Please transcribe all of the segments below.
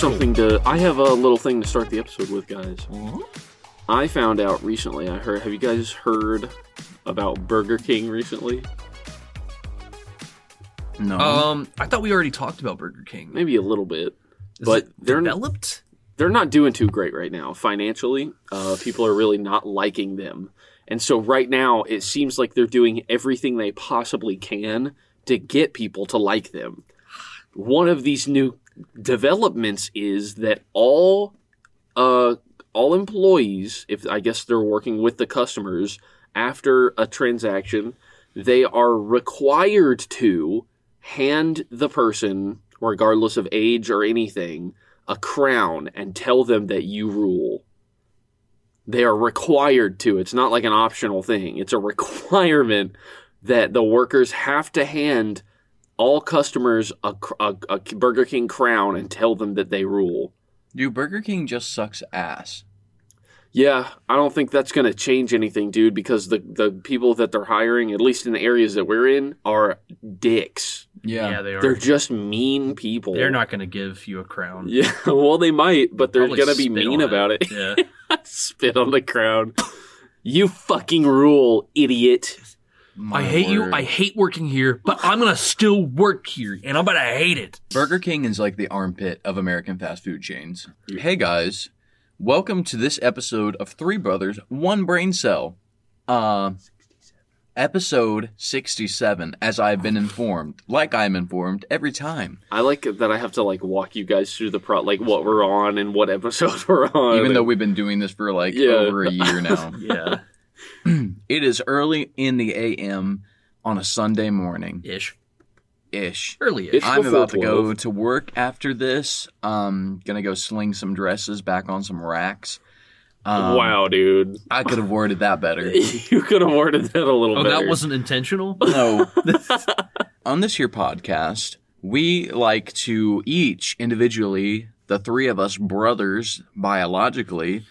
something to. I have a little thing to start the episode with, guys. Uh-huh. I found out recently. I heard. Have you guys heard about Burger King recently? No. Um, I thought we already talked about Burger King. Maybe a little bit, Is but it they're developed. they're not doing too great right now financially. Uh, people are really not liking them, and so right now it seems like they're doing everything they possibly can to get people to like them. One of these new developments is that all uh, all employees, if I guess they're working with the customers after a transaction, they are required to hand the person, regardless of age or anything, a crown and tell them that you rule. They are required to. It's not like an optional thing. It's a requirement that the workers have to hand all customers a, a, a Burger King crown and tell them that they rule. Dude, Burger King just sucks ass. Yeah, I don't think that's going to change anything, dude, because the, the people that they're hiring, at least in the areas that we're in, are dicks. Yeah. they are. They're just mean people. They're not going to give you a crown. Yeah, well, they might, but they're going to be mean on about it. Yeah. Spit on the crown. you fucking rule, idiot. My I hate you. I hate working here, but I'm gonna still work here, and I'm gonna hate it. Burger King is like the armpit of American fast food chains. Hey guys, welcome to this episode of Three Brothers, One Brain Cell. Uh, episode 67, as I've been informed, like I'm informed every time. I like that I have to like walk you guys through the pro, like what we're on and what episode we're on. Even though we've been doing this for like Yeah. over a year now. Yeah, it is early in the AM on a Sunday morning ish, ish. early ish. I'm before about to go to work after this. Um, gonna go sling some dresses back on some racks. Um, wow, dude, I could have worded that better. you could have worded that a little Oh, better. that wasn't intentional. No. on this here podcast, we like to each individually, the three of us brothers biologically,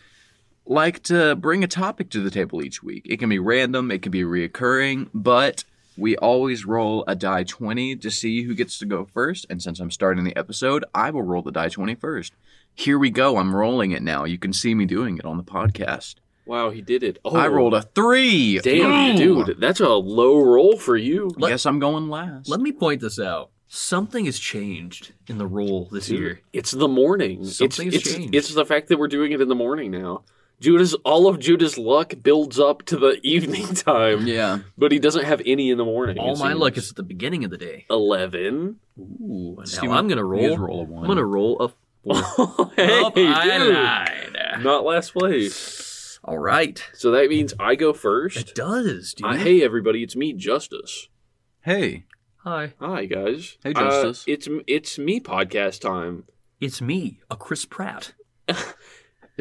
like to bring a topic to the table each week. It can be random, it can be reoccurring, but we always roll a die 20 to see who gets to go first. And since I'm starting the episode, I will roll the die 20 first. Here we go. I'm rolling it now. You can see me doing it on the podcast. Wow, he did it. Oh, I rolled a three. Damn, Ooh. dude, that's a low roll for you. Let- Guess I'm going last. Let me point this out. Something has changed in the role this year. It's the morning. Something's it's, it's, changed. It's the fact that we're doing it in the morning now. Judah, all of Judah's luck builds up to the evening time, yeah. but he doesn't have any in the morning. All my seems. luck is at the beginning of the day. eleven. Ooh, and Steven, now I'm gonna please roll. roll a one. I'm gonna roll a four. hey, Up, dude. I lied. not last place. All right, So that means I go first. it first. does, dude. Uh, hey, everybody, it's me, Justice. Hey. Hi, Hi, guys. Hey, Uh, Justice. it's it's me podcast time. it's me, a Chris Pratt.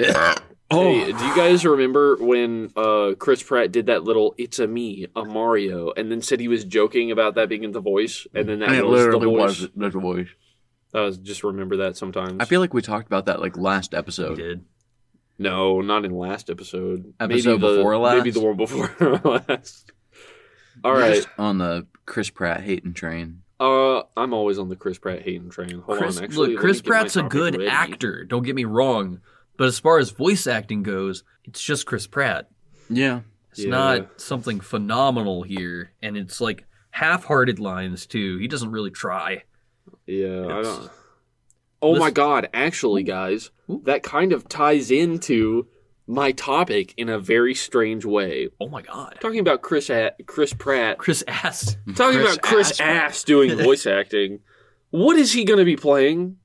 Oh. Hey, do you guys remember when uh, Chris Pratt did that little "It's a me, a Mario," and then said he was joking about that being the voice, and then that And it was the literally voice? was the voice. I was just remember that sometimes. I feel like we talked about that like last We episode. did. no, not in last episode. Episode maybe the, before last? Maybe the one before last. All We're right. just on the Chris Pratt hating train. Uh, I'm always on the Chris Pratt hating train. Hold Chris, on, actually, look, Chris me get my Pratt's a good ready. actor. Don't get me wrong, but as far as voice acting goes, it's just Chris Pratt. Yeah. It's Yeah. not something phenomenal here, and it's like half-hearted lines too. He doesn't really try. Yeah, I don't. Oh my god! Actually, guys, Ooh. that kind of ties into my topic in a very strange way. Oh my god. Talking about Chris A- Chris Pratt. Chris asked. Talking Chris about Chris Ass Ass doing voice acting. What is he going to be playing?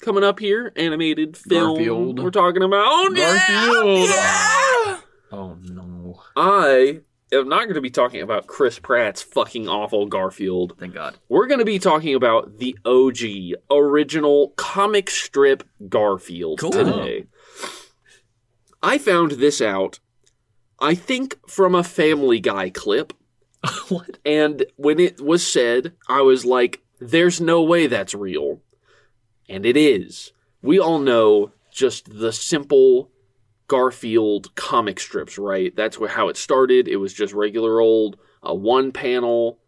Coming up here, animated film. Garfield. We're talking about. Oh, Garfield. yeah! Oh no. I am not going to be talking about Chris Pratt's fucking awful Garfield. Thank God. We're going to be talking about the OG, original comic strip Garfield Cool. today. I found this out, I think, from a Family Guy clip. what? And when it was said, I was like, there's no way that's real. And it is. We all know just the simple Garfield comic strips, right? That's how it started. It was just regular old uh, one panel,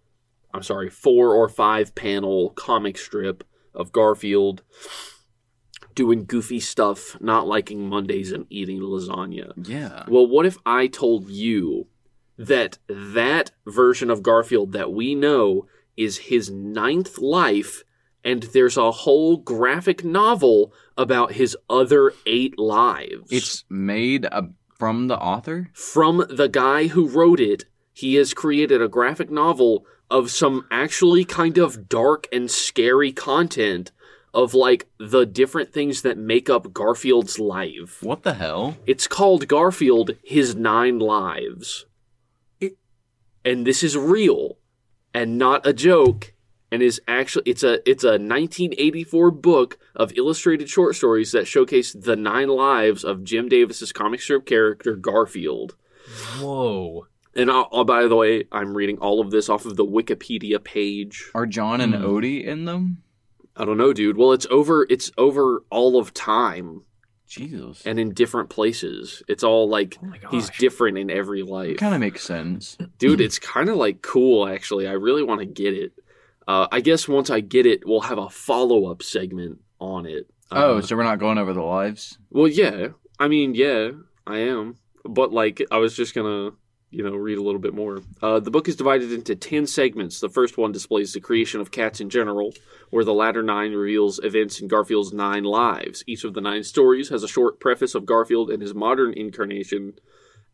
I'm sorry, four or five panel comic strip of Garfield. doing goofy stuff, not liking Mondays and eating lasagna. Yeah. Well, what if I told you that that version of Garfield that we know is his ninth life, and there's a whole graphic novel about his other eight lives? It's made uh, from the author? from the guy who wrote it. He has created a graphic novel of some actually kind of dark and scary content of like the different things that make up Garfield's life. What the hell? It's called Garfield His Nine Lives. It- and this is real and not a joke and is actually it's a it's a 1984 book of illustrated short stories that showcase the nine lives of Jim Davis's comic strip character Garfield. Whoa. And I'll, I'll- by the way, I'm reading all of this off of the Wikipedia page. Are John and Hmm. Odie in them? I don't know, dude. Well, it's over it's over all of time Jesus. and in different places. It's all like Oh he's different in every life. Kind of makes sense. Dude, it's kind of like cool actually. I really want to get it. Uh, I guess once I get it, we'll have a follow up segment on it. oh, Uh, so we're not going over the lives? well, yeah. I mean, yeah, I am. But like, I was just gonna, you know, read a little bit more. Uh, the book is divided into ten segments. The first one displays the creation of cats in general, where the latter nine reveals events in Garfield's nine lives. Each of the nine stories has a short preface of Garfield and his modern incarnation,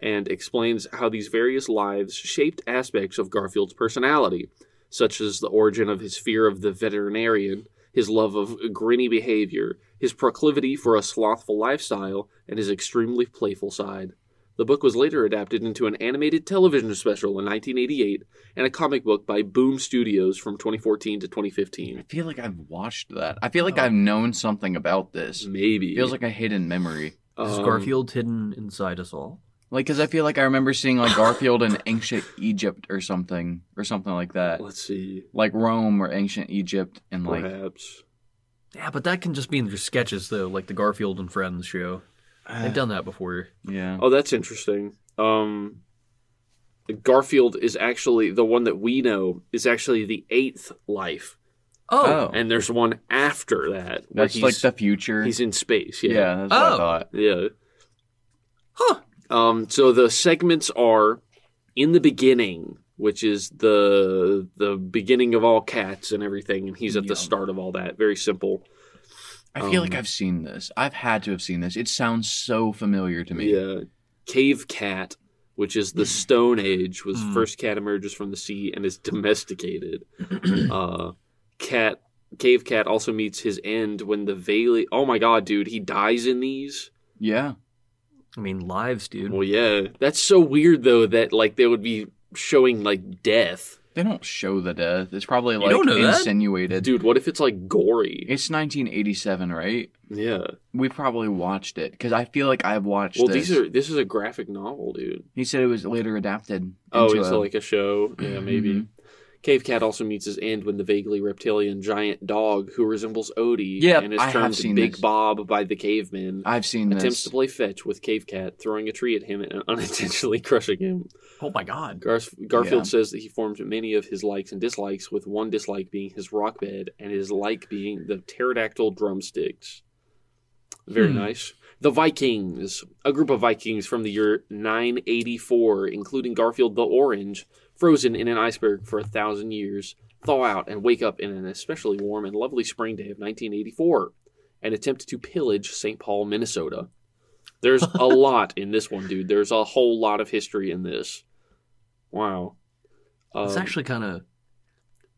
and explains how these various lives shaped aspects of Garfield's personality, such as the origin of his fear of the veterinarian, his love of grinny behavior, his proclivity for a slothful lifestyle, and his extremely playful side. The book was later adapted into an animated television special in 1988 and a comic book by Boom Studios from 2014 to 2015. I feel like I've watched that. I feel like Oh. I've known something about this. Maybe. Feels like a hidden memory. Is Um, Garfield hidden inside us all? Like, because I feel like I remember seeing like Garfield in ancient Egypt or something, or something like that. Let's see. Like Rome or ancient Egypt, and like Perhaps. Yeah, but that can just be in their sketches though, like the Garfield and Friends show. They've done that before. yeah. Oh, that's interesting. Um, Garfield is actually the one that we know is actually the eighth life, Oh, and there's one after that. that's like the future. he's in space. yeah. Yeah. that's what I Oh. thought. Yeah. Huh. Um, so the segments are in the beginning, which is the the beginning of all cats and everything, and he's at the Yum. start of all that. Very simple. I feel like Um, I've seen this. I've had to have seen this. It sounds so familiar to me. Yeah. Cave cat, which is the Stone Age, was Hmm. first cat emerges from the sea and is domesticated. uh, cat cave cat also meets his end when the Valley. Oh my god, dude, he dies in these. Yeah. I mean, lives, dude. Well, yeah, that's so weird though that like they would be showing like death. They don't show the death. It's probably You like don't know that? insinuated. Dude, what if it's like gory? It's 1987, right? Yeah. We probably watched it because I feel like I've watched Well, this. these are this is a graphic novel, dude. He said it was later adapted. Oh, into it's a- like a show. Yeah, maybe. Mm-hmm. Cave Cat also meets his end when the vaguely reptilian giant dog, who resembles Odie Yep, and is I termed Big this. Bob by the cavemen, I've seen attempts this. to play fetch with Cave Cat, throwing a tree at him and unintentionally crushing him. Oh my god. Garf- Garfield Yeah. says that he formed many of his likes and dislikes, with one dislike being his rock bed and his like being the pterodactyl drumsticks. Very Hmm. nice. The Vikings, a group of Vikings from the year 984, including Garfield the Orange, frozen in an iceberg for a thousand years, thaw out and wake up in an especially warm and lovely spring day of 1984 and attempt to pillage St. Paul, Minnesota. There's a lot in this one, dude. There's a whole lot of history in this. Wow. It's Um, actually kind of.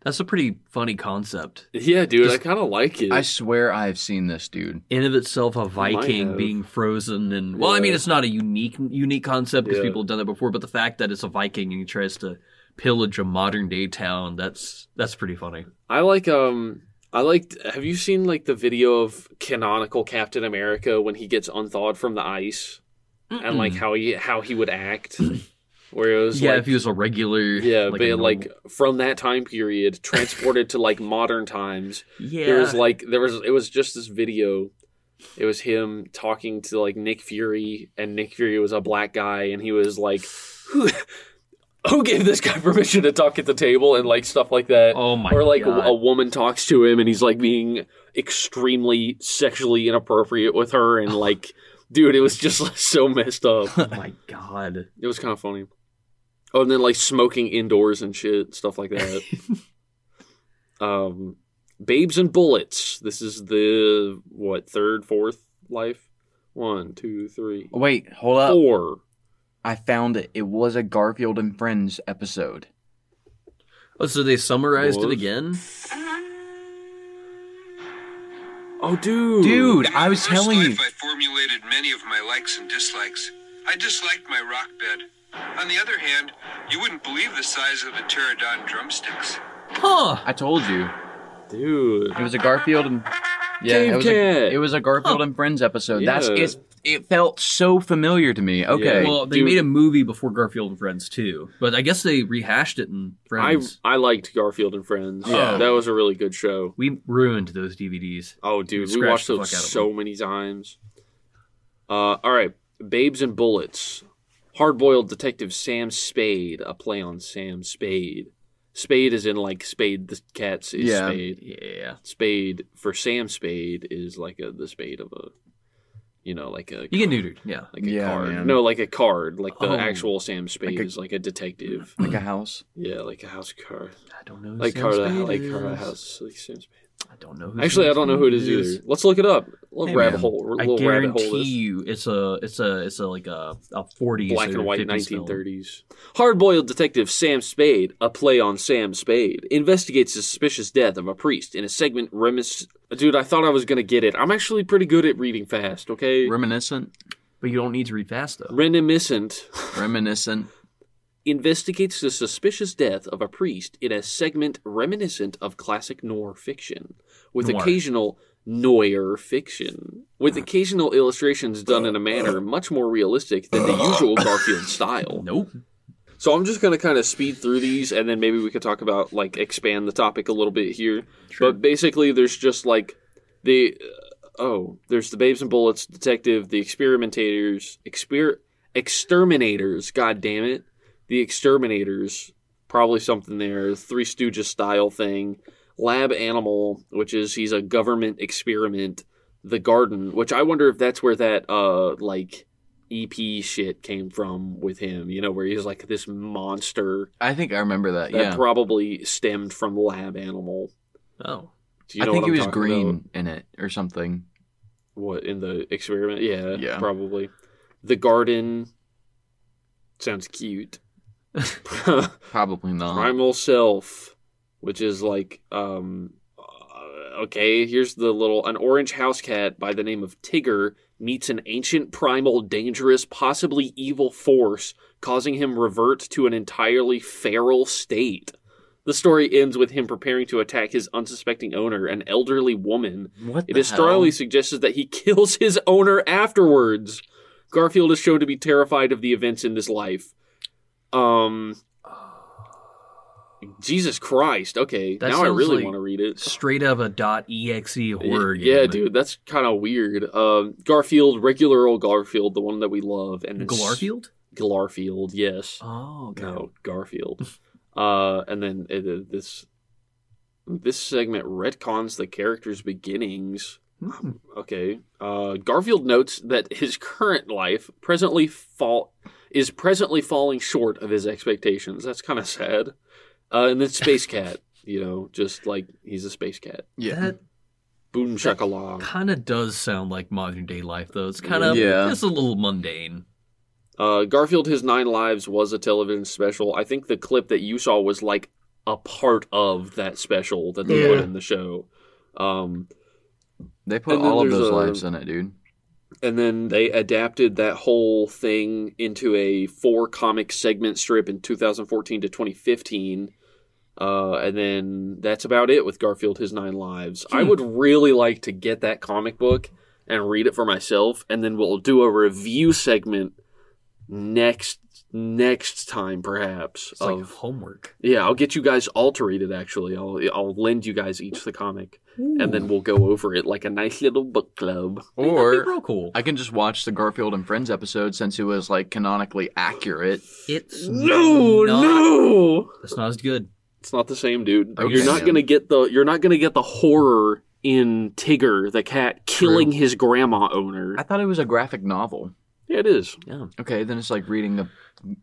That's a pretty funny concept. yeah, dude. I kind of like it. I swear I've seen this, dude. In of itself, a Viking have. being frozen, and well, I Yeah. mean, it's not a unique unique concept because Yeah. people have done that before. But the fact that it's a Viking and he tries to pillage a modern day town, that's that's pretty funny. I like um I liked have you seen like the video of canonical Captain America when he gets unthawed from the ice and like how he how he would act where it was yeah, like if he was a regular, yeah, like but normal- like from that time period transported to like modern times. yeah, There was like there was it was just this video. It was him talking to like Nick Fury and Nick Fury was a black guy and he was like who who gave this guy permission to talk at the table and like stuff like that. Oh my or like a, a woman talks to him and he's like being extremely sexually inappropriate with her and like dude it was just so messed up Oh my god. it was kind of funny oh and then like smoking indoors and shit stuff like that um babes and bullets this is the what third fourth life one two three Wait, hold up. four I found it. It was a Garfield and Friends episode. Oh, so they summarized it Was? again? oh dude Dude, I was first telling you. life, I formulated many of my likes and dislikes. I disliked my rock bed. On the other hand, you wouldn't believe the size of the pterodon drumsticks. Huh. I told you. dude It was a Garfield and yeah, Cave it was Cat. a, it was a Garfield and Friends episode. That's Yeah. it's, it felt so familiar to me. Okay. Yeah. Well, they Dude. made a movie before Garfield and Friends too, but I guess they rehashed it in I Friends. I liked Garfield and Friends. Yeah. that was a really good show. we ruined those DVDs. Oh, dude, we scratched watched the those fuck out of so many times. Uh, all right, Babes and Bullets, hard-boiled detective Sam Spade, a play on Sam Spade. Spade is in like Spade the cat's is Yeah. Spade. Yeah. Spade for Sam Spade is like a the spade of a, you know, like a You get neutered. Yeah. like a Yeah, card. man. No, like a card. Like the Oh. actual Sam Spade Like a- is like a detective. like a house. yeah, like a house card. I don't know. Like Sam card, Spade like is. card house. Like Sam Spade. I don't know. Who Actually, I don't know who it is, either. Let's look it up. Little Hey, rabbit man. hole. I Little rabbit hole. guarantee This. you, it's a, it's a, it's a like a, a 40s Black or and white 50s 1930s. Hard-boiled detective Sam Spade, a play on Sam Spade, investigates the suspicious death of a priest in a segment remis. Dude, I thought I was gonna get it. I'm actually pretty good at reading fast. Okay, Reminiscent. But you don't need to read fast though. reminiscent. Reminiscent. Investigates the suspicious death of a priest in a segment reminiscent of classic noir fiction, with Noir. occasional noir fiction, with occasional illustrations done in a manner much more realistic than the usual Garfield style. Nope. So I'm just gonna kind of speed through these, and then maybe we could talk about like expand the topic a little bit here. But basically, there's just like the uh, oh, there's the Babes and Bullets detective, the experimentators, exper exterminators. God damn it, the exterminators. Probably something there. Three Stooges style thing. Lab Animal, which is he's a government experiment. The Garden, which I wonder if that's where that uh like EP shit came from with him. You know, where he's like this monster I think I remember that. that yeah. probably stemmed from Lab Animal. Oh. Do you I think what he I'm was green about? in it or something. What in the experiment? Yeah, Yeah. probably. The garden sounds cute. Probably not. Primal self, which is like, um, uh, okay. Here's the little an orange house cat by the name of Tigger meets an ancient primal, dangerous, possibly evil force, causing him revert to an entirely feral state. The story ends with him preparing to attack his unsuspecting owner, an elderly woman, What It is strongly suggested that he kills his owner afterwards. Garfield is shown to be terrified of the events in this life. Um, Jesus Christ. Okay, That now I really like- want to read it. Straight up a dot .exe horror game. yeah, dude, that's kind of weird. Um, Garfield, regular old Garfield, the one that we love, and Garfield? Garfield, yes. Oh, okay. No, Garfield. uh, and then uh, this this segment retcons the character's beginnings. Hmm. Okay. Uh, Garfield notes that his current life presently fall is presently falling short of his expectations. That's kind of sad. Uh, and then Space Cat, you know, just like he's a space cat. Yeah. That Boom shakalong. kind of does sound like modern day life, though. It's kind of Yeah. it's a little mundane. Uh, Garfield His Nine Lives was a television special. I think the clip that you saw was like a part of that special that they put in the show. Um, They put all of there's those a- lives in it, dude. And then they adapted that whole thing into a four comic segment strip in 2014 to 2015 uh, and then that's about it with garfield his nine lives i Hmm. would really like to get that comic book and read it for myself and then we'll do a review segment next next time, perhaps. It's like of homework. yeah, I'll get you guys alterated. Actually, I'll I'll lend you guys each the comic, and then we'll go over it like a nice little book club. That'd be Or real cool. I can just watch the Garfield and Friends episode since it was like canonically accurate. It's No, not, no, It's not as good. it's not the same, dude. Okay, you're not gonna get the you're not gonna get the horror in Tigger the cat killing his grandma owner. I thought it was a graphic novel. Yeah, it is. Yeah, Okay, then it's like reading a.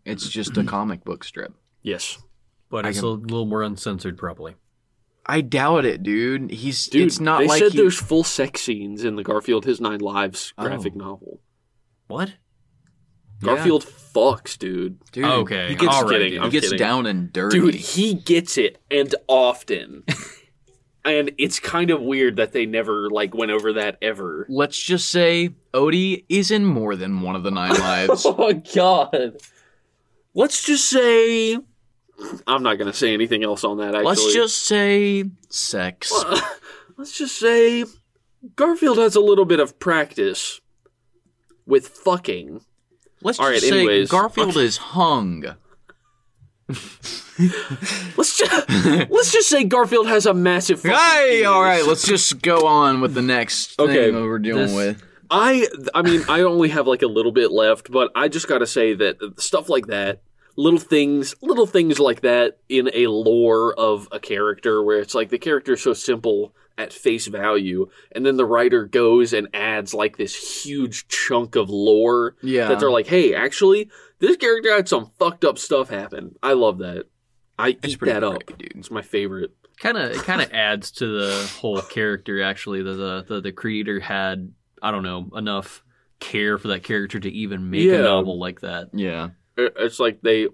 It's just a comic book strip. Yes, but I it's can- a little more uncensored, probably. I doubt it, dude. He's. dude. it's not they like said he- there's full sex scenes in the Garfield His Nine Lives oh. graphic Oh. novel. What? Yeah. Garfield fucks, dude. Dude, Okay, He gets, all right, dude. he I'm gets kidding. down and dirty. Dude, he gets it and often. and it's kind of weird that they never like went over that ever. Let's just say Odie is in more than one of the nine lives. Oh my god. Let's just say I'm not gonna say anything else on that actually. Let's just say sex. let's just say Garfield has a little bit of practice with fucking. Let's All just right, say anyways. Garfield is hung. Let's just let's just say Garfield has a massive fucking Hey, penis. all right, let's just go on with the next Okay, thing we're dealing this- with. I I mean I only have like a little bit left, but I just got to say that stuff like that, little things, little things like that in a lore of a character where it's like the character is so simple at face value and then the writer goes and adds like this huge chunk of lore Yeah. that they're like, "Hey, actually, this character had some fucked up stuff happen." I love that. I It's eat pretty that up. dude. It's my favorite. Kind of, it kind of adds to the whole character. Actually, the, the the the creator had I don't know enough care for that character to even make Yeah. a novel like that. Yeah. Uh, it's like they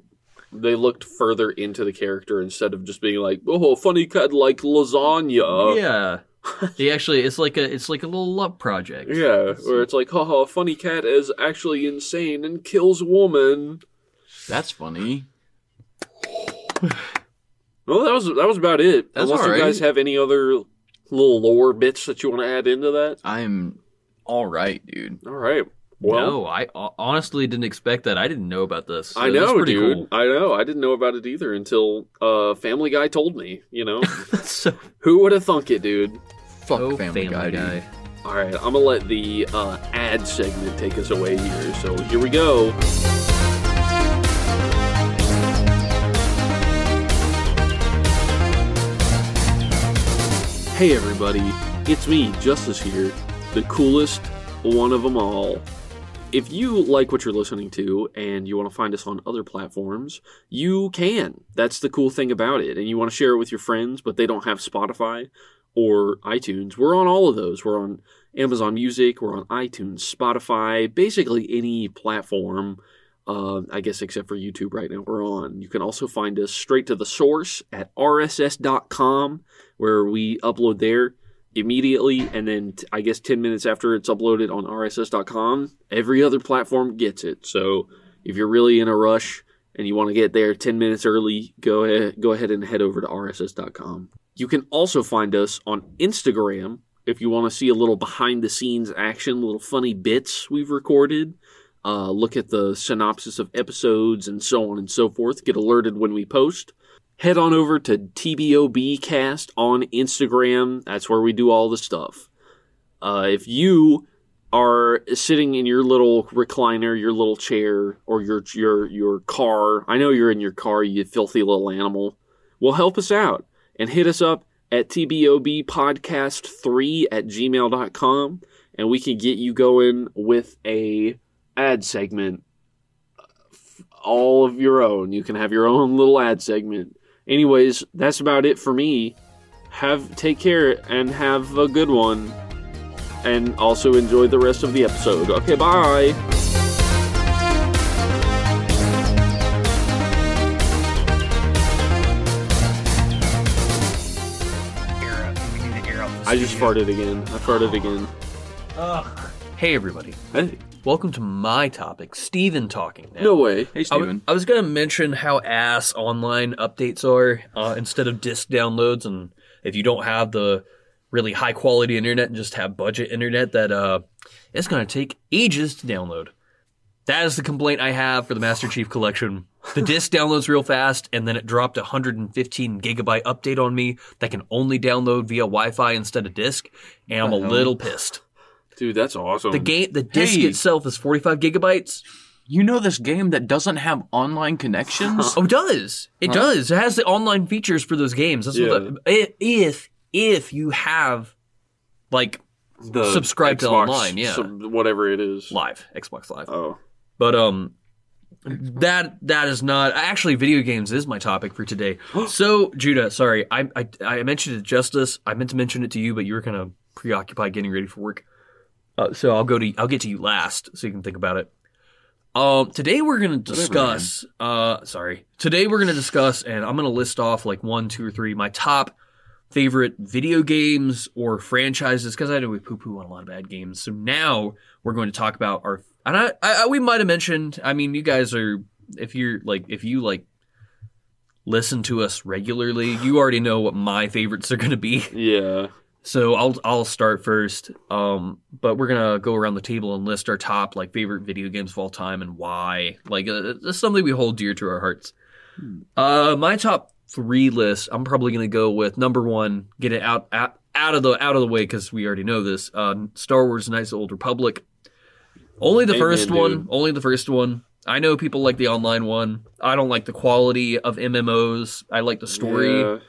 they looked further into the character instead of just being like, "Oh, funny cut like lasagna." yeah, he actually it's like a it's like a little love project. Yeah, where it's like, haha, funny cat is actually insane and kills woman. That's funny. Well, that was that was about it. That's Unless all you guys have any other little lore bits that you want to add into that. I'm all right, dude. All right. Well, no, I honestly didn't expect that. I didn't know about this. So I that's know, dude. Cool. I know. I didn't know about it either until uh, Family Guy told me. You know, so, who would have thunk it, dude? Fuck oh, Family, Guy, dude. All right, I'm gonna let the uh, ad segment take us away here. So here we go. Hey everybody, it's me, Justice here, the coolest one of them all. If you like what you're listening to and you want to find us on other platforms, you can. That's the cool thing about it. And you want to share it with your friends, but they don't have Spotify or iTunes. We're on all of those. We're on Amazon Music, we're on iTunes, Spotify, basically any platform. Uh, I guess except for YouTube right now, we're on. You can also find us straight to the source at rss.com, where we upload there immediately. And then t- I guess 10 minutes after it's uploaded on rss.com, every other platform gets it. So if you're really in a rush and you want to get there 10 minutes early, go ahead, go ahead and head over to rss.com. You can also find us on Instagram if you want to see a little behind the scenes action, little funny bits we've recorded. Uh, look at the synopsis of episodes and so on and so forth. Get alerted when we post. Head on over to TBOBcast on Instagram. That's where we do all the stuff. Uh, if you are sitting in your little recliner, your little chair, or your your your car, I know you're in your car, you filthy little animal. Well, help us out and hit us up at tbobpodcast3 at gmail.com and we can get you going with a ad segment all of your own you can have your own little ad segment anyways that's about it for me. Have take care and have a good one. And also enjoy the rest of the episode. Okay bye. I just farted again. I farted again. Ugh. Hey everybody, hey welcome to my topic, Steven talking. Now. no way Hey, I, w- Steven. I was gonna mention how ass online updates are uh, instead of disk downloads, and if you don't have the really high quality internet and just have budget internet, that uh, it's gonna take ages to download. that is the complaint I have for the Master Chief Collection. The disc downloads real fast, and then it dropped a 115 gigabyte update on me that can only download via Wi-Fi instead of disc, and I'm a little pissed. Dude, that's awesome. The game, the disc Hey. itself is 45 gigabytes. You know this game that doesn't have online connections? Oh, it does. It does. It has the online features for those games. That's what the, i- if if you have like The subscribe to online, yeah. sub- whatever it is. live Xbox Live. Oh, But um that that is not actually video games is my topic for today. so Judah, sorry, I, I I mentioned it to Justice. I meant to mention it to you, but you were kind of preoccupied getting ready for work. Uh, so I'll go to I'll get to you last, so you can think about it. Um, today we're gonna discuss. uh, sorry, today we're gonna discuss, and I'm gonna list off like one, two, or three my top favorite video games or franchises because I know we poo poo on a lot of bad games. So now we're going to talk about our and I, I we might have mentioned. I mean, you guys are if you're like if you like listen to us regularly, you already know what my favorites are going to be. yeah. So I'll I'll start first. Um, but we're gonna go around the table and list our top like favorite video games of all time and why. Like uh, it's something we hold dear to our hearts. Uh, my top three list. I'm probably gonna go with number one. Get it out out, out of the out of the way because we already know this. Uh, Star Wars: Knights of the Old Republic. Only the Amen, first one. Only the first one. I know people like the online one. I don't like the quality of MMOs. I like the story. Yeah.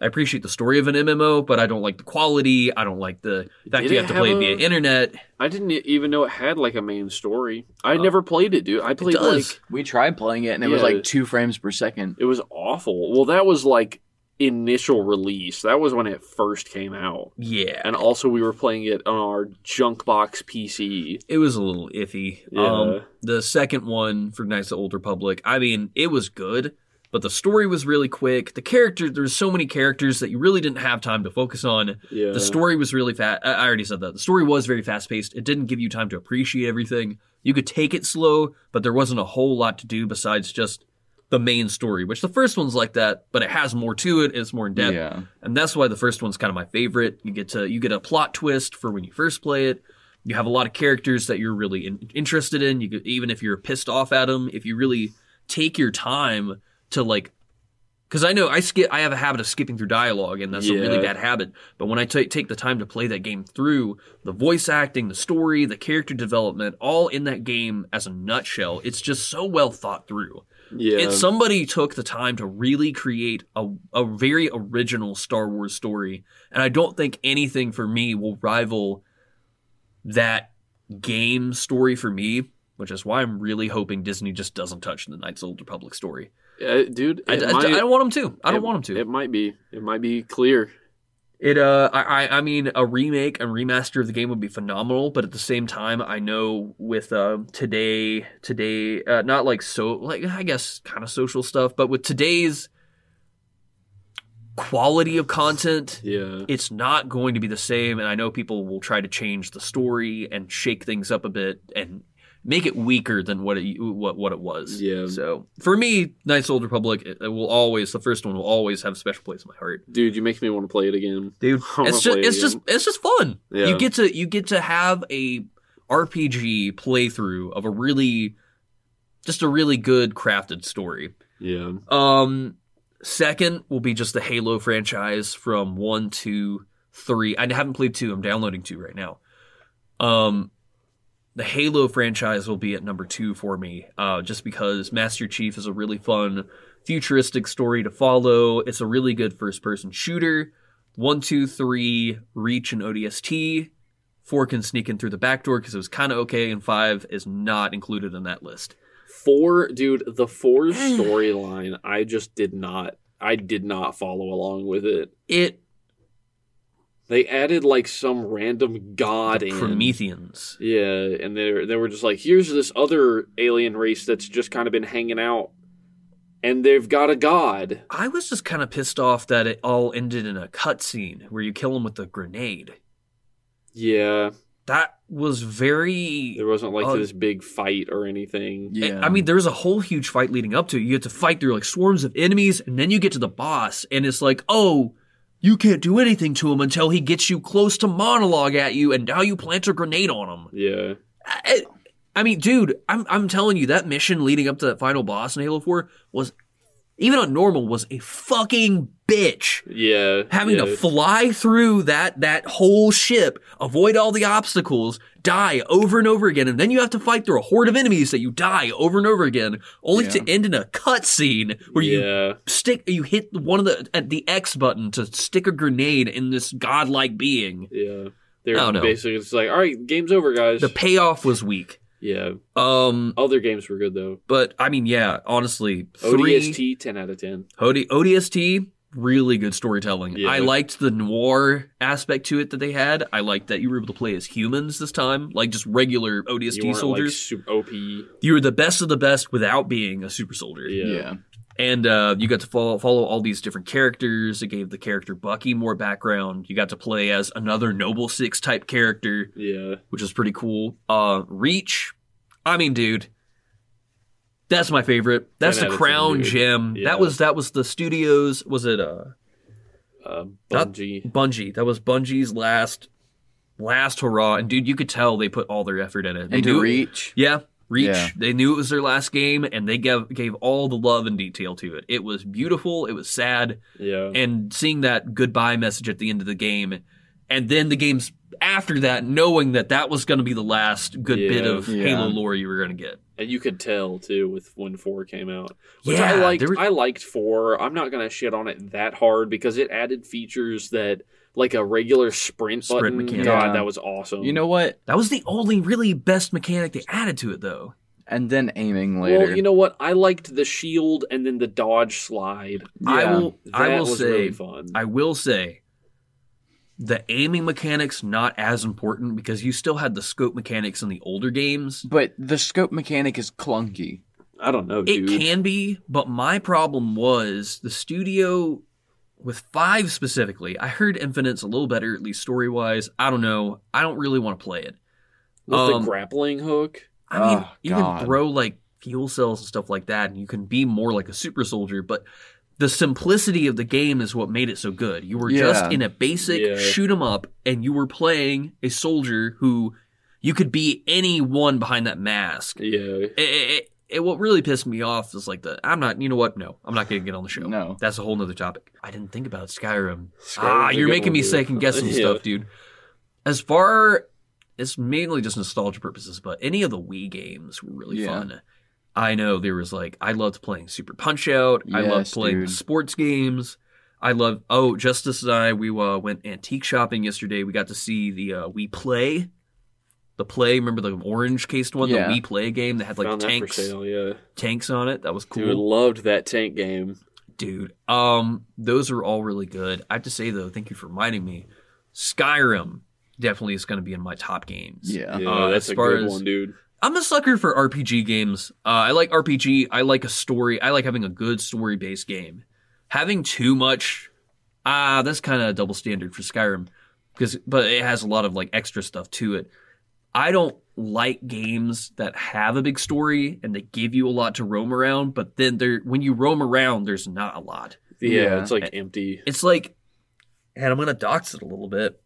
I appreciate the story of an MMO, but I don't like the quality. I don't like the fact Did you have to play it have via internet. I didn't even know it had like a main story. I never played it, dude. I played does. like we tried playing it and it was like two frames per second. it was awful. Well, that was like initial release. That was when it first came out. Yeah, And also we were playing it on our junk box PC. it was a little iffy. Yeah. Um, the second one for Knights of the Old Republic, I mean, it was good, but the story was really quick. The character, there's so many characters that you really didn't have time to focus on. Yeah. The story was really fast. I already said that. The story was very fast paced. It didn't give you time to appreciate everything. You could take it slow, but there wasn't a whole lot to do besides just the main story, which the first one's like that, but it has more to it. It's more in depth. Yeah. And that's why the first one's kind of my favorite. You get to you get a plot twist for when you first play it. You have a lot of characters that you're really in, interested in. You could, even if you're pissed off at them, if you really take your time to like, because I know I skip. I have a habit of skipping through dialogue, and that's a really bad habit. But when I ta- take the time to play that game through, the voice acting, the story, the character development, all in that game as a nutshell, it's just so well thought through. yeah. It's somebody took the time to really create a, a very original Star Wars story, and I don't think anything for me will rival that game story for me, which is why I'm really hoping Disney just doesn't touch the Knights of the Old Republic story. Uh, dude, I, it I- I don't want them to. I don't it- want them to. It might be. It might be clear. It uh I I I mean a remake and remaster of the game would be phenomenal, but at the same time I know with uh today today uh not like so like I guess kind of social stuff, but with today's quality of content, Yeah. it's not going to be the same and I know people will try to change the story and shake things up a bit and make it weaker than what it what what it was. Yeah. So, for me, Knights of the Old Republic it, it will always the first one will always have a special place in my heart Dude, you make me want to play it again. dude. It's just play it it's just it's just fun. Yeah. You get to you get to have a RPG playthrough of a really just a really good crafted story. Yeah. Um second will be just the Halo franchise from 1 to 3. I haven't played 2. I'm downloading 2 right now. Um the Halo franchise will be at number 2 for me uh just because Master Chief is a really fun futuristic story to follow. It's a really good first person shooter. One, two, three, Reach and ODST. Four can sneak in through the back door because it was kind of okay, and five is not included in that list. Four, dude, the four storyline, I just did not. I did not follow along with it. It They added like some random god in. Prometheans. Yeah, and they they were just like, here's this other alien race that's just kind of been hanging out, and they've got a god. I was just kind of pissed off that it all ended in a cutscene where you kill him with a grenade. Yeah, That was very. there wasn't like Oh. this big fight or anything. Yeah. I mean, there was a whole huge fight leading up to it. You get to fight through like swarms of enemies, and then you get to the boss, and it's like, oh, you can't do anything to him until he gets you close to monologue at you, and now you plant a grenade on him. Yeah, I, I mean, dude, I'm I'm telling you that mission leading up to that final boss in Halo 4 was even on normal was a fucking bitch. Yeah. Having yeah. to fly through that that whole ship, avoid all the obstacles, die over and over again, and then you have to fight through a horde of enemies that you die over and over again, only Yeah. to end in a cutscene where you stick you hit one of the at the X button to stick a grenade in this godlike being. Yeah. They're basically it's like, all right, game's over, guys. The payoff was weak. Yeah. Um, Other games were good though. but I mean, yeah, honestly, three ODST, ten out of ten. OD, ODST, really good storytelling. Yeah. I liked the noir aspect to it that they had. I liked that you were able to play as humans this time, like just regular ODST You weren't like soldiers. super OP. you were the best of the best without being a super soldier. Yeah. Yeah. And uh, you got to follow, follow all these different characters. It gave the character Bucky more background. You got to play as another Noble Six type character, Yeah. which is pretty cool. Uh, Reach, I mean, dude, that's my favorite. That's the out of 10, crown gem. Yeah. That was that was the studios. Was it uh Uh, Not- Bungie. Bungie? That was Bungie's last last hurrah. And dude, you could tell they put all their effort in it. They And knew reach. Yeah, Reach. Yeah. They knew it was their last game, and they gave gave all the love and detail to it. It was beautiful. It was sad, Yeah. and seeing that goodbye message at the end of the game, and then the games after that, knowing that that was going to be the last good bit of Yeah. Halo lore you were going to get. and you could tell too with when four came out, which Yeah, I liked. there was- I liked four. I'm not gonna shit on it that hard because it added features that, like a regular sprint, Sprint button. mechanic. God, Yeah. that was awesome. You know what? That was the only really best mechanic they added to it, though. And then aiming later. Well, you know what? I liked the shield and then the dodge slide. I Yeah. will. I That will was say. really fun. I will say. The aiming mechanics not as important because you still had the scope mechanics in the older games. But the scope mechanic is clunky. I don't know, It dude. can be, but my problem was the studio with five specifically. I heard Infinite's a little better, at least story wise. I don't know. I don't really want to play it. with um, the grappling hook. I mean, Oh, you can throw like fuel cells and stuff like that, and you can be more like a super soldier, but the simplicity of the game is what made it so good. You were just in a basic Yeah. shoot 'em up, and you were playing a soldier who you could be anyone behind that mask. Yeah. It, it, it, what really pissed me off is like the I'm not. You know what? No, I'm not to get on the show. No. that's a whole nother topic. I didn't think about Skyrim. Skyrim's ah, you're making me second guess some Yeah. stuff, dude. As far it's mainly just nostalgia purposes, but any of the Wii games were really Yeah. fun. I know there was like I loved playing Super Punch Out. I loved playing dude. sports games. I love. Oh, Justice and I we uh, went antique shopping yesterday. We got to see the uh, Wii Play, the Play. Remember the orange cased one, Yeah. the Wii Play game that had like Found that tanks, for sale. Yeah. tanks on it. That was cool Dude, loved that tank game. dude. Um, those are all really good. I have to say though, thank you for reminding me. Skyrim definitely is going to be in my top games. Yeah. Yeah, Uh, that's as a far good as- one, dude. I'm a sucker for RPG games. Uh, I like RPG. I like a story. I like having a good story based game. Having too much, ah, that's kind of a double standard for Skyrim, because but it has a lot of like extra stuff to it. I don't like games that have a big story and they give you a lot to roam around, but then there when you roam around, there's not a lot. Yeah, Yeah. it's like empty. It's like, and I'm gonna dox it a little bit,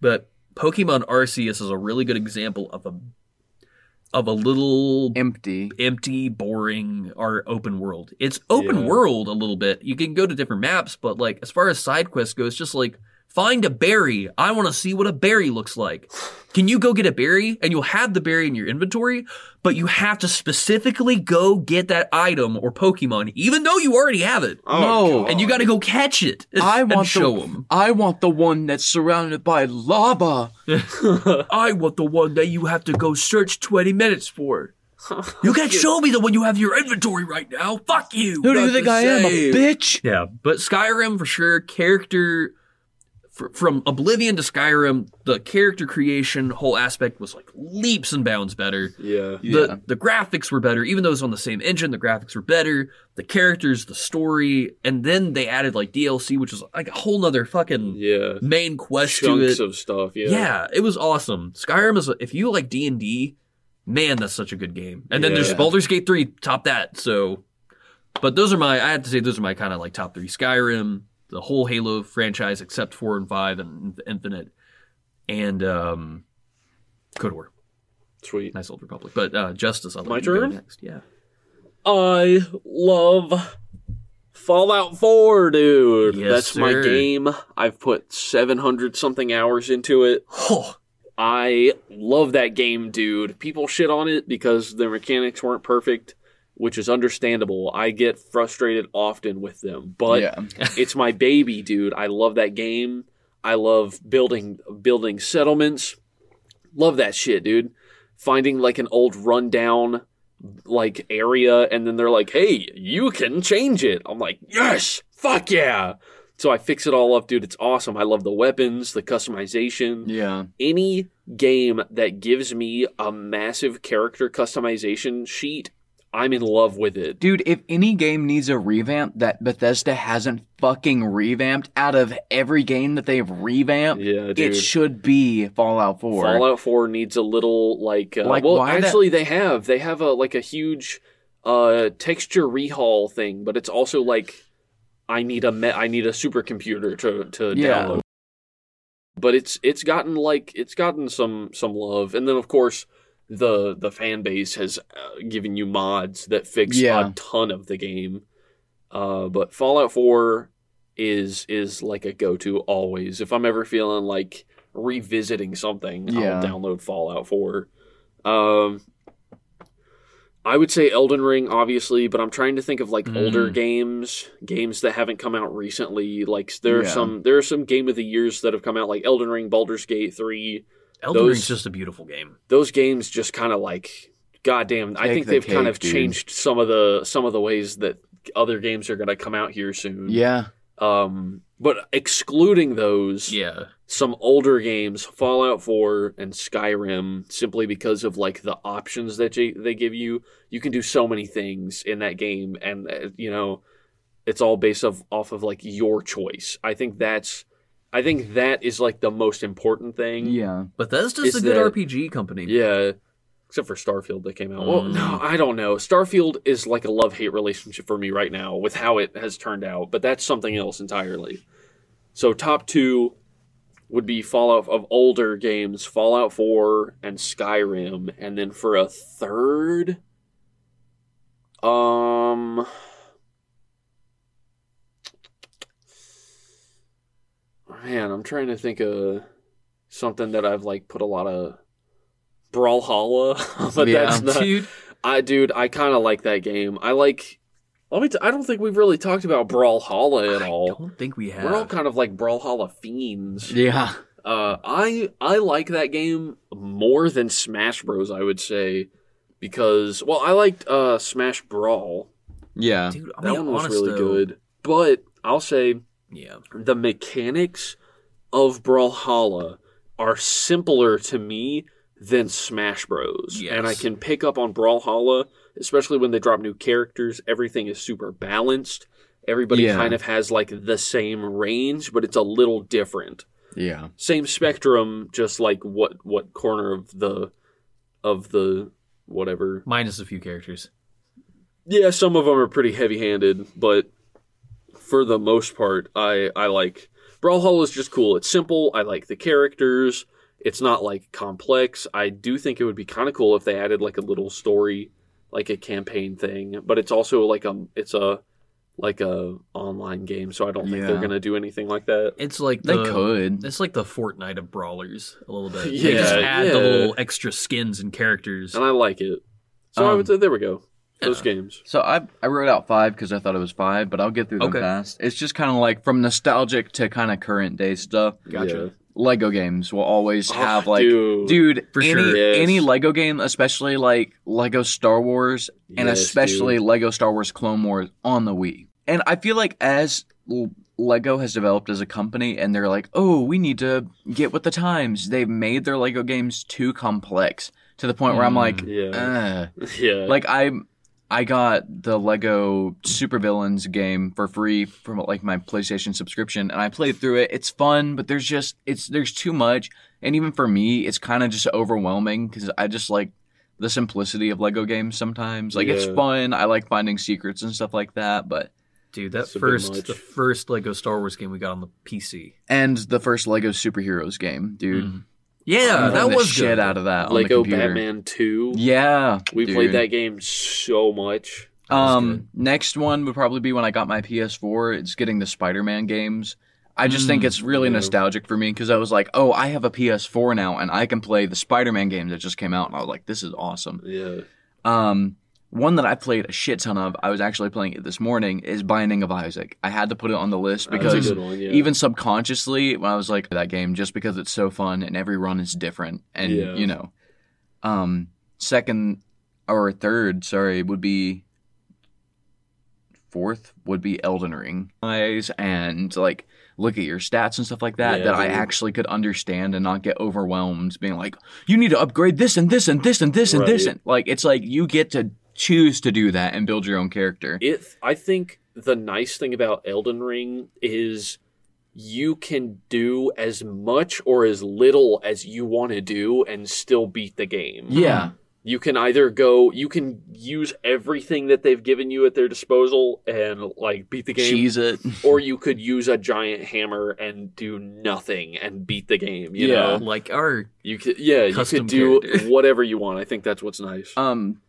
but Pokemon Arceus is a really good example of a of a little Empty. empty, boring, or open world. It's open Yeah. world a little bit. You can go to different maps, but like as far as side quests go, it's just like find a berry. I want to see what a berry looks like. Can you go get a berry and you'll have the berry in your inventory, but you have to specifically go get that item or Pokemon, even though you already have it. No. And you got to go catch it I and want show the, them. I want the one that's surrounded by lava. I want the one that you have to go search 20 minutes for. You can't show me the one you have in your inventory right now. Fuck you. Who do you think I am, a bitch? Yeah, but Skyrim for sure. Character fr- from Oblivion to Skyrim, the character creation whole aspect was like leaps and bounds better. Yeah. Yeah. The the graphics were better, even though it was on the same engine. The graphics were better. The characters, the story, and then they added like DLC, which was like a whole nother fucking Yeah. main quest to it. Of stuff. Yeah. Yeah, it was awesome. Skyrim is if you like D and D, man, that's such a good game. And then there's Yeah. Baldur's Gate three, top that. So, but those are my I have to say those are my kind of like top three: Skyrim, the whole Halo franchise except four and five and Infinite, and um, KOTOR. Sweet. Nice Old Republic. But uh, Justice, I'll My turn? next. Yeah. I love Fallout 4, dude. Yes, That's my game. I've put 700 something hours into it. Oh, I love that game, dude. People shit on it because the mechanics weren't perfect, which is understandable. I get frustrated often with them, but yeah. it's my baby, dude. I love that game. I love building building settlements. Love that shit, dude. Finding like an old rundown like area and then they're like, "Hey, you can change it." I'm like, "Yes! Fuck yeah." So I fix it all up, dude. It's awesome. I love the weapons, the customization Yeah. any game that gives me a massive character customization sheet, I'm in love with it. Dude, if any game needs a revamp that Bethesda hasn't fucking revamped out of every game that they've revamped, Yeah, it should be Fallout 4. Fallout 4 needs a little like, uh, Like, well, why that- actually they have they have a like a huge uh texture rehaul thing, but it's also like I need a me- I need a supercomputer to to Yeah. download. But it's it's gotten like it's gotten some some love, and then of course the the fan base has uh, given you mods that fix Yeah. a ton of the game. Uh, but Fallout 4 is is like a go to always. If I'm ever feeling like revisiting something, Yeah. I'll download Fallout 4. Um, I would say Elden Ring, obviously, but I'm trying to think of like older Mm. games, games that haven't come out recently. Like there are Yeah. some there are some game of the years that have come out, like Elden Ring, Baldur's Gate 3. Elden Those- Ring's just a beautiful game. Those games just kind of like, goddamn, I think the they've kind of dude. changed some of the some of the ways that other games are going to come out here soon. Yeah. Um, but excluding those, Yeah. some older games, Fallout 4 and Skyrim, simply because of like the options that you, they give you. You can do so many things in that game, and uh, you know, it's all based off off of like your choice. I think that's, I think that is like the most important thing. Yeah. Bethesda's Is a good that- RPG company. Yeah. Except for Starfield that came out. Well, Mm. no, I don't know. Starfield is like a love hate relationship for me right now with how it has turned out, but that's something else entirely. So, top two would be Fallout of older games Fallout 4 and Skyrim. And then for a third, um. Man, I'm trying to think of something that I've like put a lot of Brawlhalla, but Yeah. that's not. Dude, I dude, I kind of like that game. I like. Let me. T- I don't think we've really talked about Brawlhalla at I all. I don't think we have. We're all kind of like Brawlhalla fiends. Yeah. Uh, I I like that game more than Smash Bros. I would say because well, I liked uh, Smash Brawl. Yeah. Dude, I That one was honest really though, good. But I'll say Yeah. the mechanics of Brawlhalla are simpler to me than Smash Bros. Yes. And I can pick up on Brawlhalla, especially when they drop new characters. Everything is super balanced. Everybody Yeah. kind of has like the same range, but it's a little different. Yeah. Same spectrum, just like what what corner of the of the whatever. Minus a few characters. Yeah, some of them are pretty heavy-handed, but for the most part, I I like Brawlhalla is just cool. It's simple. I like the characters. It's not like complex. I do think it would be kind of cool if they added like a little story, like a campaign thing. But it's also like a it's a like a online game, so I don't think they're gonna do anything like that. It's like They could. It's like the Fortnite of brawlers a little bit. they Yeah, just add yeah. the little extra skins and characters. And I like it. So I Um, would say there we go. Those yeah. games. So I I wrote out five because I thought it was five, but I'll get through them Okay. fast. It's just kind of like from nostalgic to kind of current day stuff. Gotcha. Lego games will always Oh, have like, dude. dude, For any, sure. Yes. any Lego game, especially like Lego Star Wars, and Yes, especially dude. Lego Star Wars Clone Wars on the Wii. And I feel like as L- Lego has developed as a company, and they're like, oh, we need to get with the times. They've made their Lego games too complex to the point where I'm Mm, like, yeah. uh. Yeah. like I I got the Lego Supervillains game for free from like my PlayStation subscription and I played through it. It's fun, but there's just it's there's too much and even for me it's kind of just overwhelming cuz I just like the simplicity of Lego games sometimes. Like it's fun. I like finding secrets and stuff like that, but Dude, that It's first the first Lego Star Wars game we got on the PC. and the first Lego Superheroes game, dude. Mm. Yeah, I'm that playing the was shit good. out of that on the Lego computer. Batman Two. Yeah, we dude. played that game so much. Um, next one would probably be when I got my PS4. It's getting the Spider-Man games. I just think it's really yeah. nostalgic for me because I was like, oh, I have a PS4 now and I can play the Spider-Man games that just came out, and I was like, this is awesome. Yeah. Um, one that I played a shit ton of, I was actually playing it this morning, is Binding of Isaac. I had to put it on the list because one, yeah. even subconsciously, when I was like that game, just because it's so fun and every run is different, and Yeah. you know, um, second or third, sorry, would be fourth would be Elden Ring. Eyes and like look at your stats and stuff like that Yeah, that I actually could understand and not get overwhelmed being like you need to upgrade this and this and this and this and this and like it's like you get to choose to do that and build your own character. It. I think the nice thing about Elden Ring is you can do as much or as little as you want to do and still beat the game. yeah. You can either go, you can use everything that they've given you at their disposal and like beat the game, Cheese it. or you could use a giant hammer and do nothing and beat the game. You Yeah. know, Like our you could, yeah, you could do character. whatever you want. I think that's what's nice. Um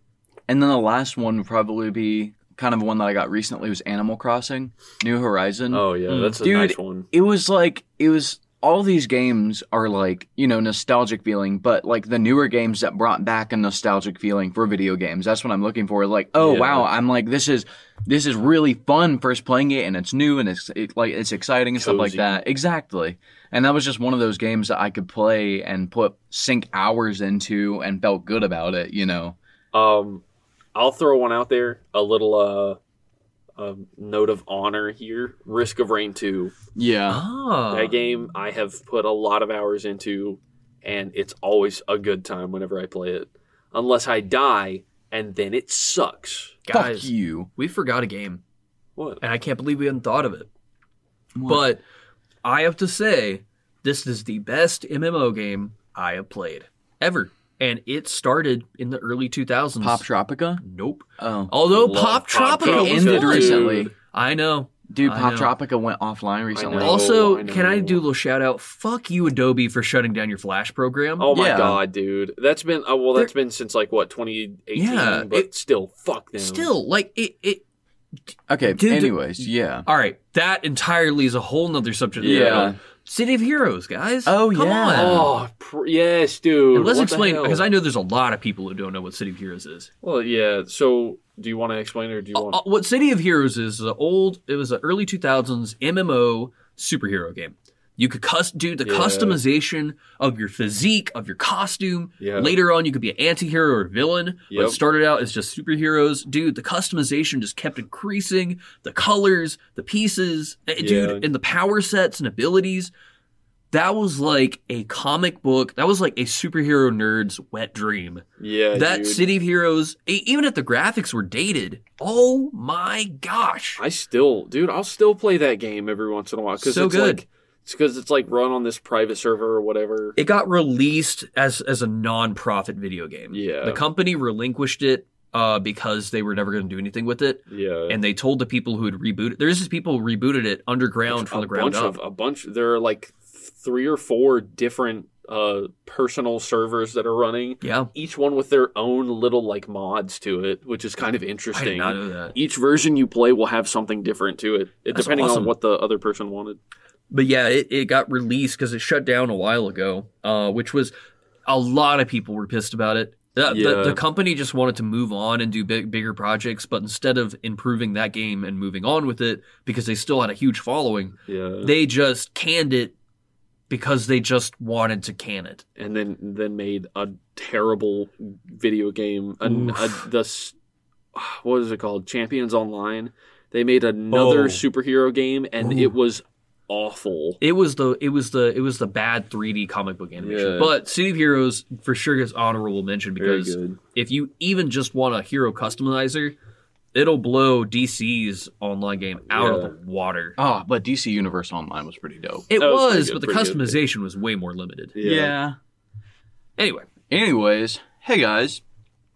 and then the last one would probably be kind of one that I got recently was Animal Crossing, New Horizon. oh yeah, Mm. that's a Dude, nice one. it was like it was all these games are like you know nostalgic feeling but like the newer games that brought back a nostalgic feeling for video games that's what i'm looking for like oh Yeah. wow i'm like this is this is really fun first playing it and it's new and it's it, like it's exciting and stuff like that exactly and that was just one of those games that i could play and put sink hours into and felt good about it you know Um, I'll throw one out there. A little uh, um, note of honor here. Risk of Rain Two. yeah ah, That game I have put a lot of hours into, and it's always a good time whenever I play it. Unless I die, and then it sucks. guys, fuck you we forgot a game, What? and I can't believe we hadn't thought of it. But I have to say, this is the best MMO game I have played ever, and it started in the early 2000s. Poptropica Nope. oh Although Love Pop Poptropica it was ended fun. recently I know. dude I pop know. tropica went offline recently know. Also, oh, I can I do a little shout out? Fuck you, Adobe, for shutting down your Flash program. Oh my Yeah. god, dude! That's been oh, well. That's been since like what 2018. Yeah, but it- still, fuck them. Still, like it. it okay Dude, anyways yeah all right, that entirely is a whole nother subject. Yeah. City of Heroes, guys. Oh, Come yeah. on. Oh pr- yes, dude. And let's What explain because I know there's a lot of people who don't know what City of Heroes is. Well, yeah. So, do you want to explain, it or do you want? Uh, what City of Heroes is the old. It was an early 2000s MMO superhero game. You could cus- do the Yeah. customization of your physique, of your costume. Yeah. Later on, you could be an anti-hero or a villain. But Yep. it started out as just superheroes. Dude, the customization just kept increasing. The colors, the pieces, eh, Yeah. dude, and the power sets and abilities. That was like a comic book. That was like a superhero nerd's wet dream yeah, that dude. City of Heroes, even if the graphics were dated, oh my gosh! I still, dude, I'll still play that game every once in a while because it's So it's good. like it's because it's like run on this private server or whatever. It got released as as a non-profit video game. Yeah. the company relinquished it uh, because they were never going to do anything with it, Yeah, and they told the people who had rebooted. There's just people who rebooted it underground from a the ground bunch up. of a bunch. There are like three or four different uh personal servers that are running. yeah, Each one with their own little like mods to it, which is kind of interesting. I did not know that. Each version you play will have something different to it, depending awesome. on what the other person wanted. But yeah, it, it got released because it shut down a while ago, uh, which was a lot of people were pissed about it. The, Yeah. the, the company just wanted to move on and do big, bigger projects, but instead of improving that game and moving on with it because they still had a huge following, Yeah, they just canned it because they just wanted to can it. and then then made a terrible video game. An, a, the what is it called? Champions Online. They made another Oh. superhero game, and it was awful. It was the it was the it was the bad 3D comic book animation. Yeah. But City of Heroes for sure gets honorable mention because if you even just want a hero customizer, it'll blow DC's online game out of the water. Oh, but DC Universe Online was pretty dope. It That was was, good, but the pretty good. customization was way more limited. Yeah. Anyway, Anyways, hey guys,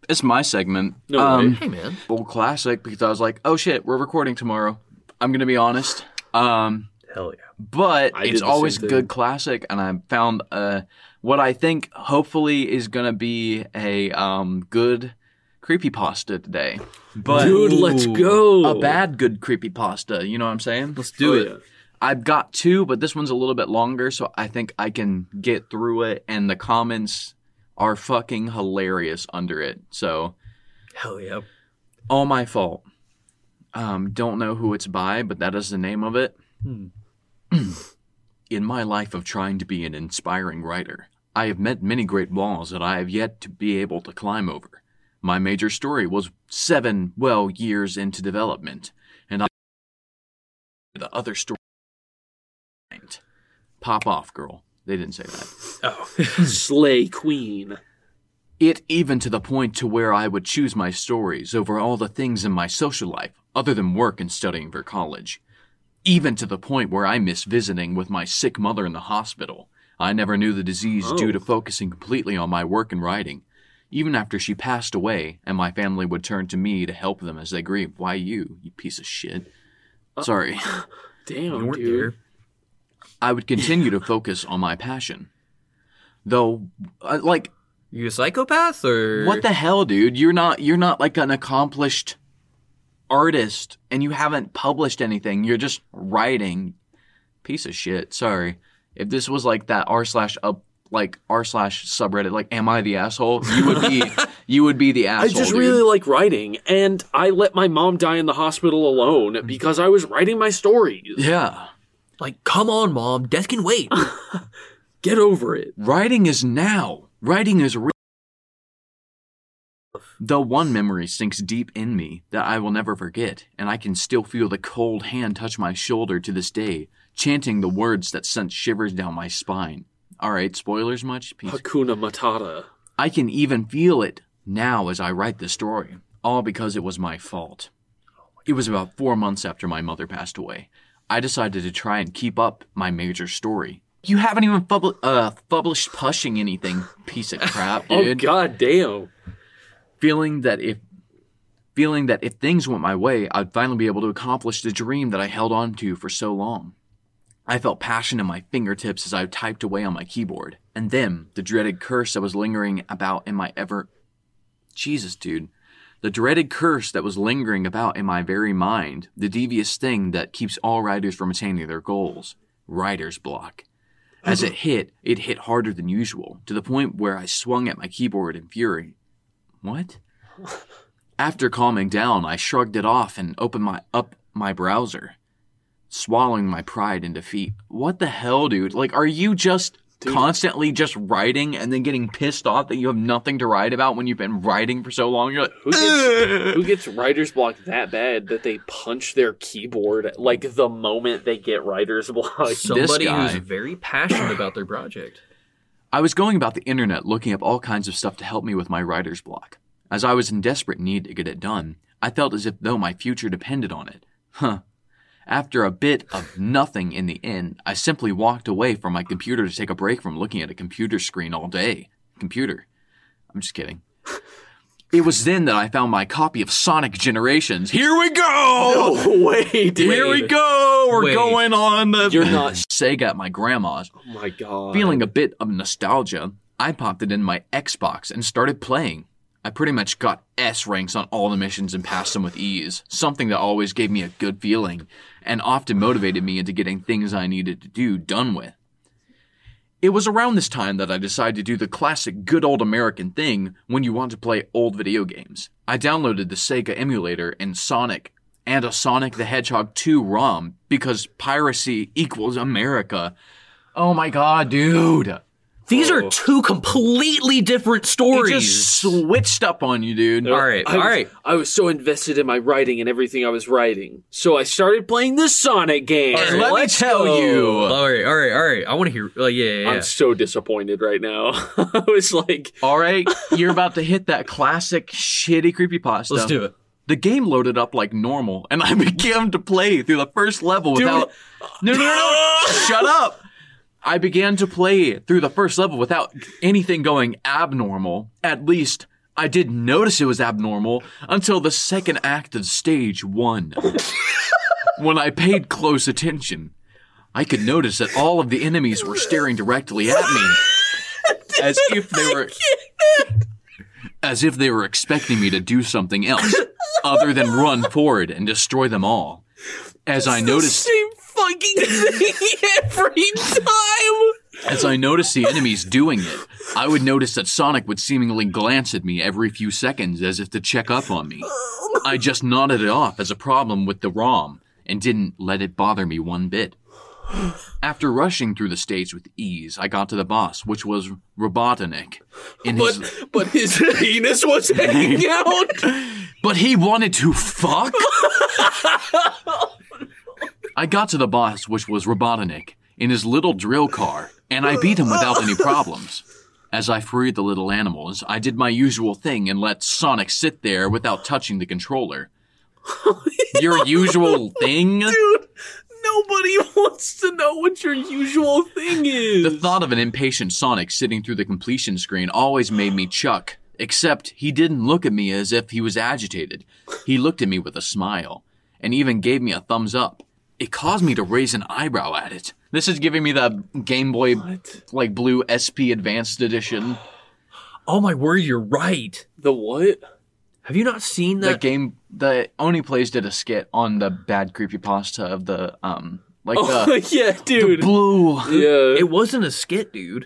it's my segment. No um, way. hey man, Old classic because I was like, oh shit, we're recording tomorrow. I'm gonna be honest. Um, hell yeah. but I it's always good classic, and I found uh what I think hopefully is gonna be a um, good creepypasta today. But Dude, let's go. a bad good creepypasta, you know what I'm saying? Let's do Oh, it. yeah. I've got two, but this one's a little bit longer, so I think I can get through it. And the comments are fucking hilarious under it. So, Hell yeah. all my fault. Um, don't know who it's by, but that is the name of it. In my life of trying to be an inspiring writer, I have met many great walls that I have yet to be able to climb over. My major story was seven, well, years into development, and I the other story. Pop off, girl. They didn't say that. Oh. Slay Queen. It even to the point to where I would choose my stories over all the things in my social life other than work and studying for college. Even to the point where I miss visiting with my sick mother in the hospital. I never knew the disease due to focusing completely on my work and writing. Even after she passed away, and my family would turn to me to help them as they grieve. Why you, you piece of shit? Sorry. Damn, You dude. there. I would continue to focus on my passion. Though, uh, like, You a psychopath or What the hell, dude? You're not you're not like an accomplished artist and you haven't published anything. You're just writing. Piece of shit. Sorry. If this was like that r slash up like r slash subreddit, like am I the asshole? You would be you would be the asshole I just dude. really like writing, and I let my mom die in the hospital alone mm. because I was writing my stories. Yeah. Like, come on, mom. Death can wait. Get over it. Writing is now. Writing is real. The one memory sinks deep in me that I will never forget, and I can still feel the cold hand touch my shoulder to this day, chanting the words that sent shivers down my spine. Alright, spoilers much? Peace. Hakuna Matata. I can even feel it now as I write the story, all because it was my fault. It was about four months after my mother passed away. I decided to try and keep up my major story. You haven't even pub- uh, published pushing anything, piece of crap, Oh dude. god damn. Feeling that if feeling that if things went my way, I'd finally be able to accomplish the dream that I held on to for so long. I felt passion in my fingertips as I typed away on my keyboard, and then the dreaded curse that was lingering about in my ever Jesus, dude. The dreaded curse that was lingering about in my very mind, the devious thing that keeps all writers from attaining their goals. Writer's block. As it hit, it hit harder than usual, to the point where I swung at my keyboard in fury. What? After calming down, I shrugged it off and opened my up my browser, swallowing my pride in defeat. What the hell, dude? Like, are you just constantly just writing and then getting pissed off that you have nothing to write about when you've been writing for so long? You're like, Who gets, who gets writer's block that bad that they punch their keyboard like the moment they get writer's block? Somebody guy. who's very passionate about their project. I was going about the internet looking up all kinds of stuff to help me with my writer's block. As I was in desperate need to get it done, I felt as if though my future depended on it. Huh. After a bit of nothing in the end, I simply walked away from my computer to take a break from looking at a computer screen all day. Computer. I'm just kidding. It was then that I found my copy of Sonic Generations. Here we go! No way, dude. Here we go! We're Wait. going on the You're not- Sega at my grandma's. Oh my god. Feeling a bit of nostalgia, I popped it in my Xbox and started playing. I pretty much got S ranks on all the missions and passed them with ease, something that always gave me a good feeling and often motivated me into getting things I needed to do done with. It was around this time that I decided to do the classic good old American thing when you want to play old video games. I downloaded the Sega emulator and Sonic and a Sonic the Hedgehog 2 ROM because piracy equals America. Oh my god, dude. These Oh. are two completely different stories. It stories. just switched up on you, dude. All right, I all was, right. I was so invested in my writing and everything I was writing. So I started playing the Sonic game. right, let me Let's tell go. you. All right, all right, all right. I want to hear. Uh, yeah, yeah, yeah. I'm so disappointed right now. I was like, All right, you're about to hit that classic shitty creepypasta. Let's do it. The game loaded up like normal, and I began to play through the first level without. No, no, no, no! Shut up! I began to play through the first level without anything going abnormal. At least, I didn't notice it was abnormal until the second act of stage one. when I paid close attention, I could notice that all of the enemies were staring directly at me. as if they were as if they were expecting me to do something else other than run forward and destroy them all. As I noticed fucking thing every time. as I noticed the enemies doing it, I would notice that Sonic would seemingly glance at me every few seconds as if to check up on me. I just nodded it off as a problem with the ROM and didn't let it bother me one bit. After rushing through the stage with ease, I got to the boss, which was Robotnik. In his, But but his penis was hanging out. but he wanted to fuck? I got to the boss, which was Robotnik, in his little drill car, and I beat him without any problems. As I freed the little animals, I did my usual thing and let Sonic sit there without touching the controller. Your usual thing? Dude, nobody wants to know what your usual thing is. The thought of an impatient Sonic sitting through the completion screen always made me chuck. Except he didn't look at me as if he was agitated. He looked at me with a smile, and even gave me a thumbs up. It caused me to raise an eyebrow at it. This is giving me the Game Boy, like blue SP Advanced Edition. Oh my word, you're right. the what? Have you not seen The that? game, the Oni Plays did a skit on the bad creepy pasta of the, um, like Oh the, yeah, dude. blue. yeah. it wasn't a skit, dude.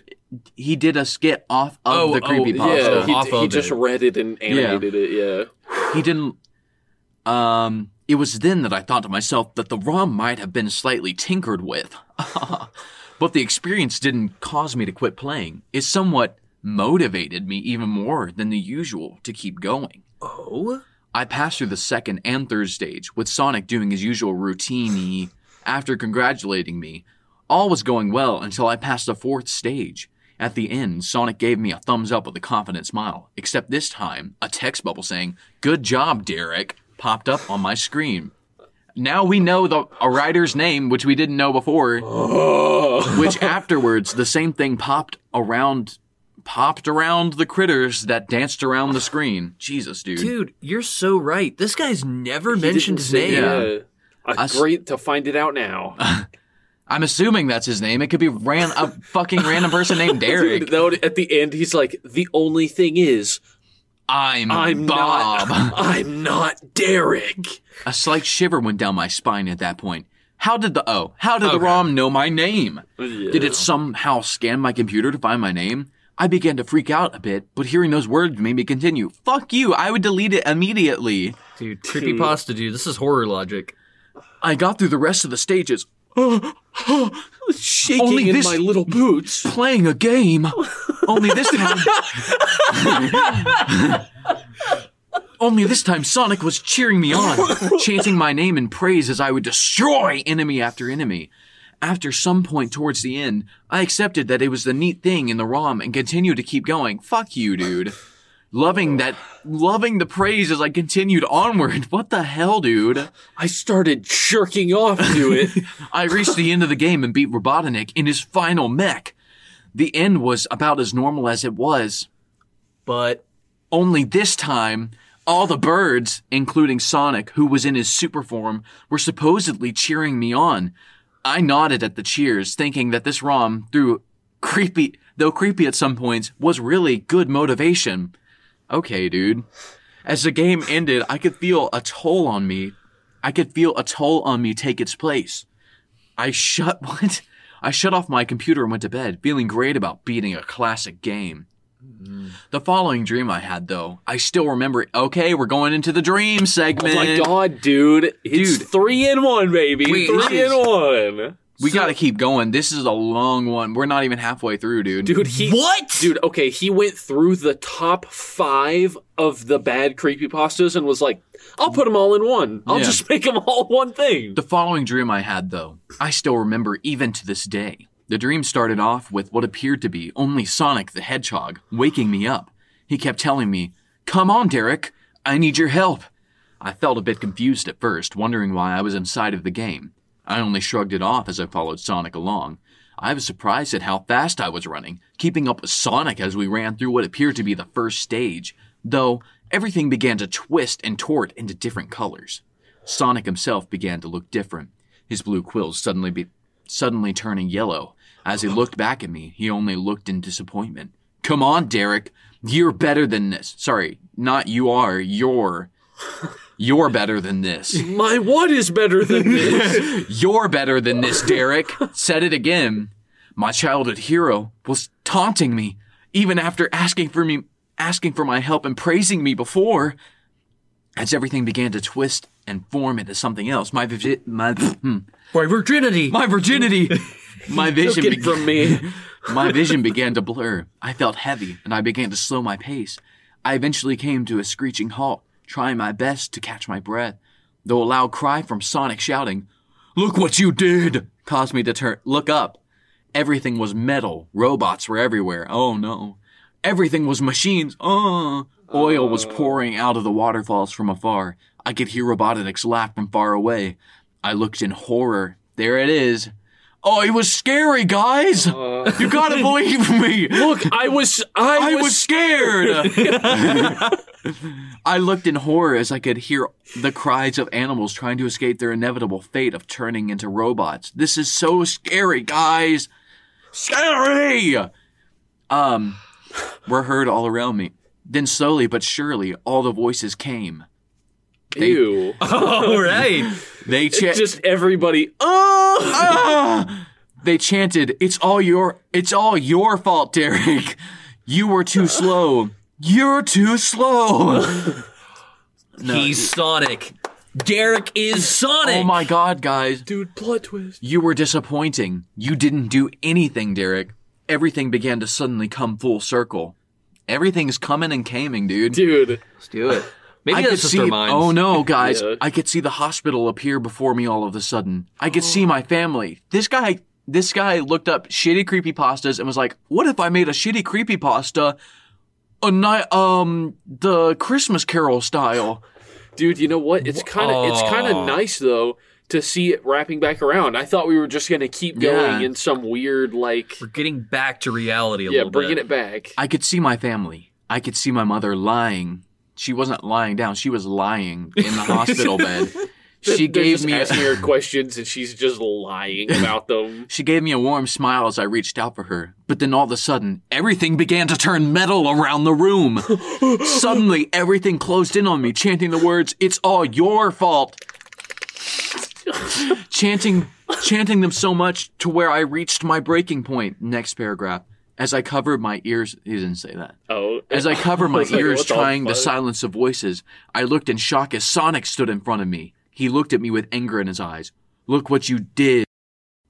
He did a skit off of Oh, the oh, creepypasta. yeah, he, off he of just it. read it and animated it. Yeah. he didn't um it was then that I thought to myself that the ROM might have been slightly tinkered with. but the experience didn't cause me to quit playing. It somewhat motivated me even more than the usual to keep going. Oh? I passed through the second and third stage, with Sonic doing his usual routine after congratulating me. All was going well until I passed the fourth stage. At the end, Sonic gave me a thumbs up with a confident smile, except this time, a text bubble saying, Good job, Derek, popped up on my screen. Now we know the a writer's name, which we didn't know before, which afterwards the same thing popped around popped around the critters that danced around the screen. Jesus, dude. Dude, you're so right. This guy's never mentioned his name. Yeah. Uh, Us- great to find it out now. I'm assuming that's his name. It could be ran a fucking random person named Derek. Dude, though, at the end, he's like, "The only thing is, I'm, I'm Bob. not. I'm not Derek." a slight shiver went down my spine at that point. How did the oh? How did the ROM know my name? Yeah. Did it somehow scan my computer to find my name? I began to freak out a bit, but hearing those words made me continue. Fuck you! I would delete it immediately. Dude, creepypasta, dude. This is horror logic. I got through the rest of the stages. shaking Only in this- my little boots? playing a game. Only this time. Only this time, Sonic was cheering me on, chanting my name in praise as I would destroy enemy after enemy. After some point towards the end, I accepted that it was the neat thing in the ROM and continued to keep going. Fuck you, dude. Loving that, loving the praise as I continued onward. What the hell, dude? I started jerking off to it. I reached the end of the game and beat Robotnik in his final mech. The end was about as normal as it was, But only this time, all the birds, including Sonic, who was in his super form, were supposedly cheering me on. I nodded at the cheers, thinking that this ROM, through creepy, though creepy at some points, was really good motivation. Okay, dude. As the game ended, I could feel a toll on me. I could feel a toll on me take its place. I shut what? I shut off my computer and went to bed, feeling great about beating a classic game. The following dream I had, though, I still remember. it. Okay, we're going into the dream oh segment. my god, dude! It's Dude. three in one, baby. Wait, three in one. We gotta keep going. This is a long one. We're not even halfway through, dude. Dude, he What? Dude, okay, he went through the top five of the bad creepy pastas and was like, "I'll put them all in one. I'll Yeah. just make them all one thing." The following dream I had, though, I still remember even to this day. The dream started off with what appeared to be only Sonic the Hedgehog waking me up. He kept telling me, Come on, Derek, I need your help. I felt a bit confused at first, wondering why I was inside of the game. I only shrugged it off as I followed Sonic along. I was surprised at how fast I was running, keeping up with Sonic as we ran through what appeared to be the first stage, though everything began to twist and tort into different colors. Sonic himself began to look different, his blue quills suddenly be- suddenly turning yellow. As he looked back at me, he only looked in disappointment. Come on, Derek. You're better than this. Sorry, not you are. You're. You're better than this. My what is better than this? You're better than this, Derek. Said it again. My childhood hero was taunting me, even after asking for me, asking for my help and praising me before. As everything began to twist and form into something else, my my hmm, My virginity. my virginity, my vision began from me. my vision began to blur. I felt heavy, and I began to slow my pace. I eventually came to a screeching halt, trying my best to catch my breath, though a loud cry from Sonic shouting, Look what you did! caused me to turn, look up. Everything was metal. Robots were everywhere. Oh no. Everything was machines. Oh. Oil was uh. pouring out of the waterfalls from afar. I could hear Robotnik's laugh from far away. I looked in horror. There it is. Oh, it was scary, guys! you gotta believe me! Look, I was I, I was, was scared. I looked in horror as I could hear the cries of animals trying to escape their inevitable fate of turning into robots. This is so scary, guys. Scary. Um, were heard all around me. Then slowly but surely, all the voices came. Ew. All right. They cha- Just everybody. Oh, Ah! They chanted, "It's all your it's all your fault, Derek. You were too slow. You're too slow." He's Sonic. Derek is Sonic. Oh my god, guys. dude, plot twist. You were disappointing. You didn't do anything, Derek. Everything began to suddenly come full circle. Everything's coming and caming, dude. Dude, Let's do it. Maybe I that's could just see. our minds. Oh no, guys! Yeah. I could see the hospital appear before me all of a sudden. I could see my family. This guy, this guy looked up shitty creepy pastas and was like, "What if I made a shitty creepy pasta, a night, um, the Christmas Carol style?" dude, you know what? It's kind of it's kind of nice though to see it wrapping back around. I thought we were just gonna keep going Yeah. in some weird like We're getting back to reality a yeah, little bringing bit. it back. I could see my family. I could see my mother lying. She wasn't lying down. She was lying in the hospital bed. She gave me. A, asking her questions and she's just lying about them. She gave me a warm smile as I reached out for her, but then all of a sudden, everything began to turn metal around the room. Suddenly, everything closed in on me, chanting the words, It's all your fault. chanting, chanting them so much to where I reached my breaking point. Next paragraph. As I covered my ears, he didn't say that. Oh, As I covered my like, ears the trying to silence the voices, I looked in shock as Sonic stood in front of me. He looked at me with anger in his eyes. Look what you did.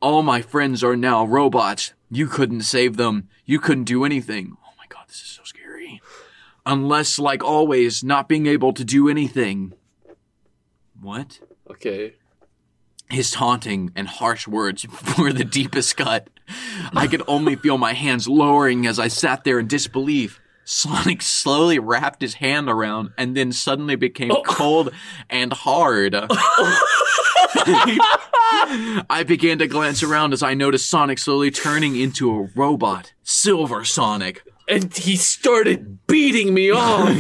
All my friends are now robots. You couldn't save them. You couldn't do anything. Oh my god, this is so scary. Unless, like always, not being able to do anything. What? okay. His taunting and harsh words were the deepest cut. I could only feel my hands lowering as I sat there in disbelief. Sonic slowly wrapped his hand around and then suddenly became oh. cold and hard. I began to glance around as I noticed Sonic slowly turning into a robot. Silver Sonic. And he started beating me off.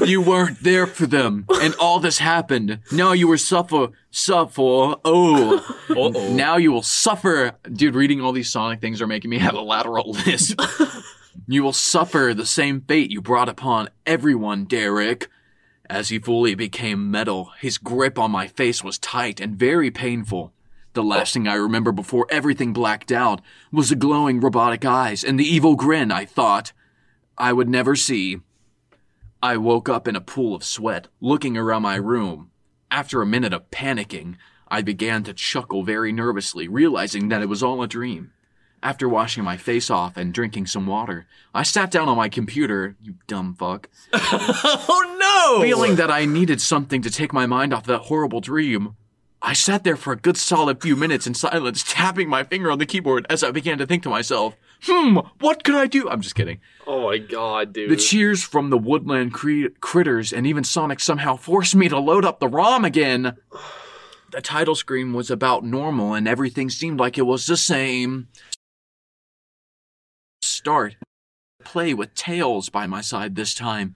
You weren't there for them, and all this happened. Now you will suffer, suffer. Oh, Uh-oh. now you will suffer. Dude, reading all these Sonic things are making me have a lateral lisp. you will suffer the same fate you brought upon everyone, Derek. As he fully became metal, his grip on my face was tight and very painful. The last thing I remember before everything blacked out was the glowing robotic eyes and the evil grin I thought I would never see. I woke up in a pool of sweat, looking around my room. After a minute of panicking, I began to chuckle very nervously, realizing that it was all a dream. After washing my face off and drinking some water, I sat down on my computer, you dumb fuck, Oh no! feeling that I needed something to take my mind off that horrible dream. I sat there for a good solid few minutes in silence, tapping my finger on the keyboard as I began to think to myself, hmm, what could I do? I'm just kidding. oh my god, dude. The cheers from the woodland cre- critters and even Sonic somehow forced me to load up the ROM again. The title screen was about normal and everything seemed like it was the same. Start. Play with Tails by my side this time.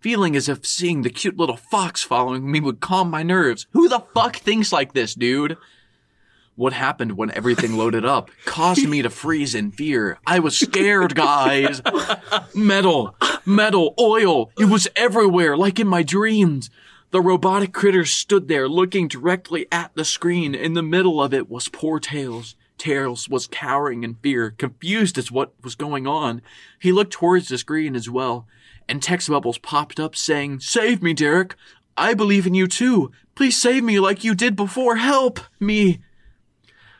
Feeling as if seeing the cute little fox following me would calm my nerves. Who the fuck thinks like this, dude? What happened when everything loaded up caused me to freeze in fear. I was scared, guys. Metal, metal, oil. It was everywhere, like in my dreams. The robotic critter stood there looking directly at the screen. In the middle of it was poor Tails. Tails was cowering in fear, confused as what was going on. He looked towards the screen as well, and text bubbles popped up saying, Save me, Derek. I believe in you too. Please save me like you did before. Help me.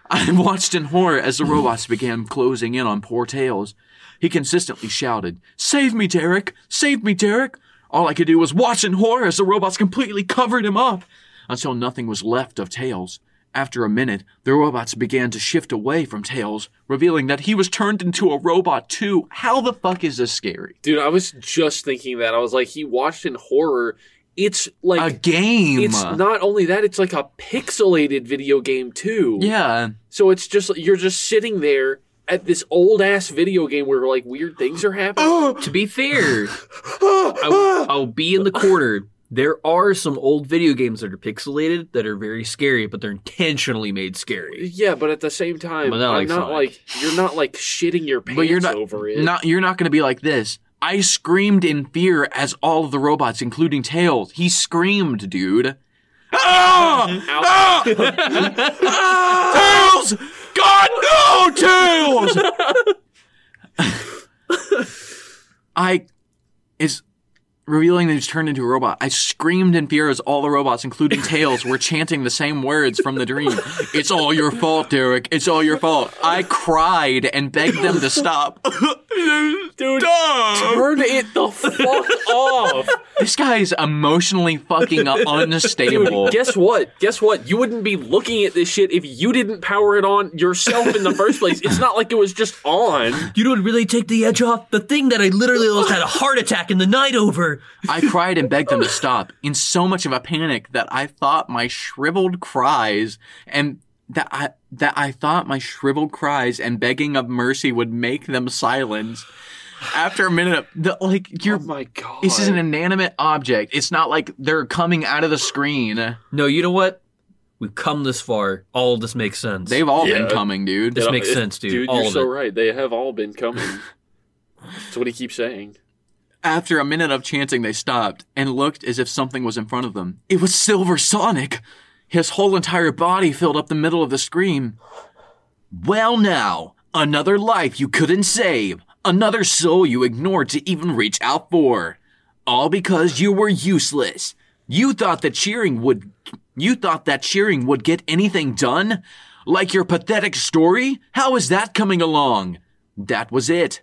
I watched in horror as the robots began closing in on poor Tails. He consistently shouted, Save me, Derek! Save me, Derek! All I could do was watch in horror as the robots completely covered him up until nothing was left of Tails. After a minute, the robots began to shift away from Tails, revealing that he was turned into a robot too. How the fuck is this scary? Dude, I was just thinking that. I was like, he watched in horror. It's like A game. It's not only that; it's like a pixelated video game too. Yeah. So it's just you're just sitting there at this old ass video game where like weird things are happening. To be fair, I, I'll be in the corner. There are some old video games that are pixelated that are very scary, but they're intentionally made scary. yeah, but at the same time, But not I'm like not Sonic. like you're not like shitting your pants But you're not over it. Not you're not going to be like this. I screamed in fear as all of the robots, including Tails. He screamed, dude. Ah! Ah! Ah! Tails! God no, Tails! I is revealing that he's turned into a robot. I screamed in fear as all the robots, including Tails, were chanting the same words from the dream. It's all your fault, Derek. It's all your fault. I cried and begged them to stop. Dude, turn it the fuck off. This guy is emotionally fucking unstable. Guess what? Guess what? You wouldn't be looking at this shit if you didn't power it on yourself in the first place. It's not like it was just on. You know what really take the edge off? The thing that I literally almost had a heart attack in the night over. I cried and begged them to stop in so much of a panic that I thought my shriveled cries and that I that I thought my shriveled cries and begging of mercy would make them silence. After a minute, of the, like you're Oh my god. this is an inanimate object. It's not like they're coming out of the screen. No, you know what? We've come this far. All of this makes sense. They've all Yeah. been coming, dude. This It- makes it- sense, dude. Dude, All you're of so it. right. They have all been coming. That's what he keeps saying. After a minute of chanting, they stopped and looked as if something was in front of them. It was Silver Sonic! His whole entire body filled up the middle of the screen. Well, now, another life you couldn't save, another soul you ignored to even reach out for. All because you were useless. You thought that cheering would. You thought that cheering would get anything done? Like your pathetic story? How is that coming along? That was it.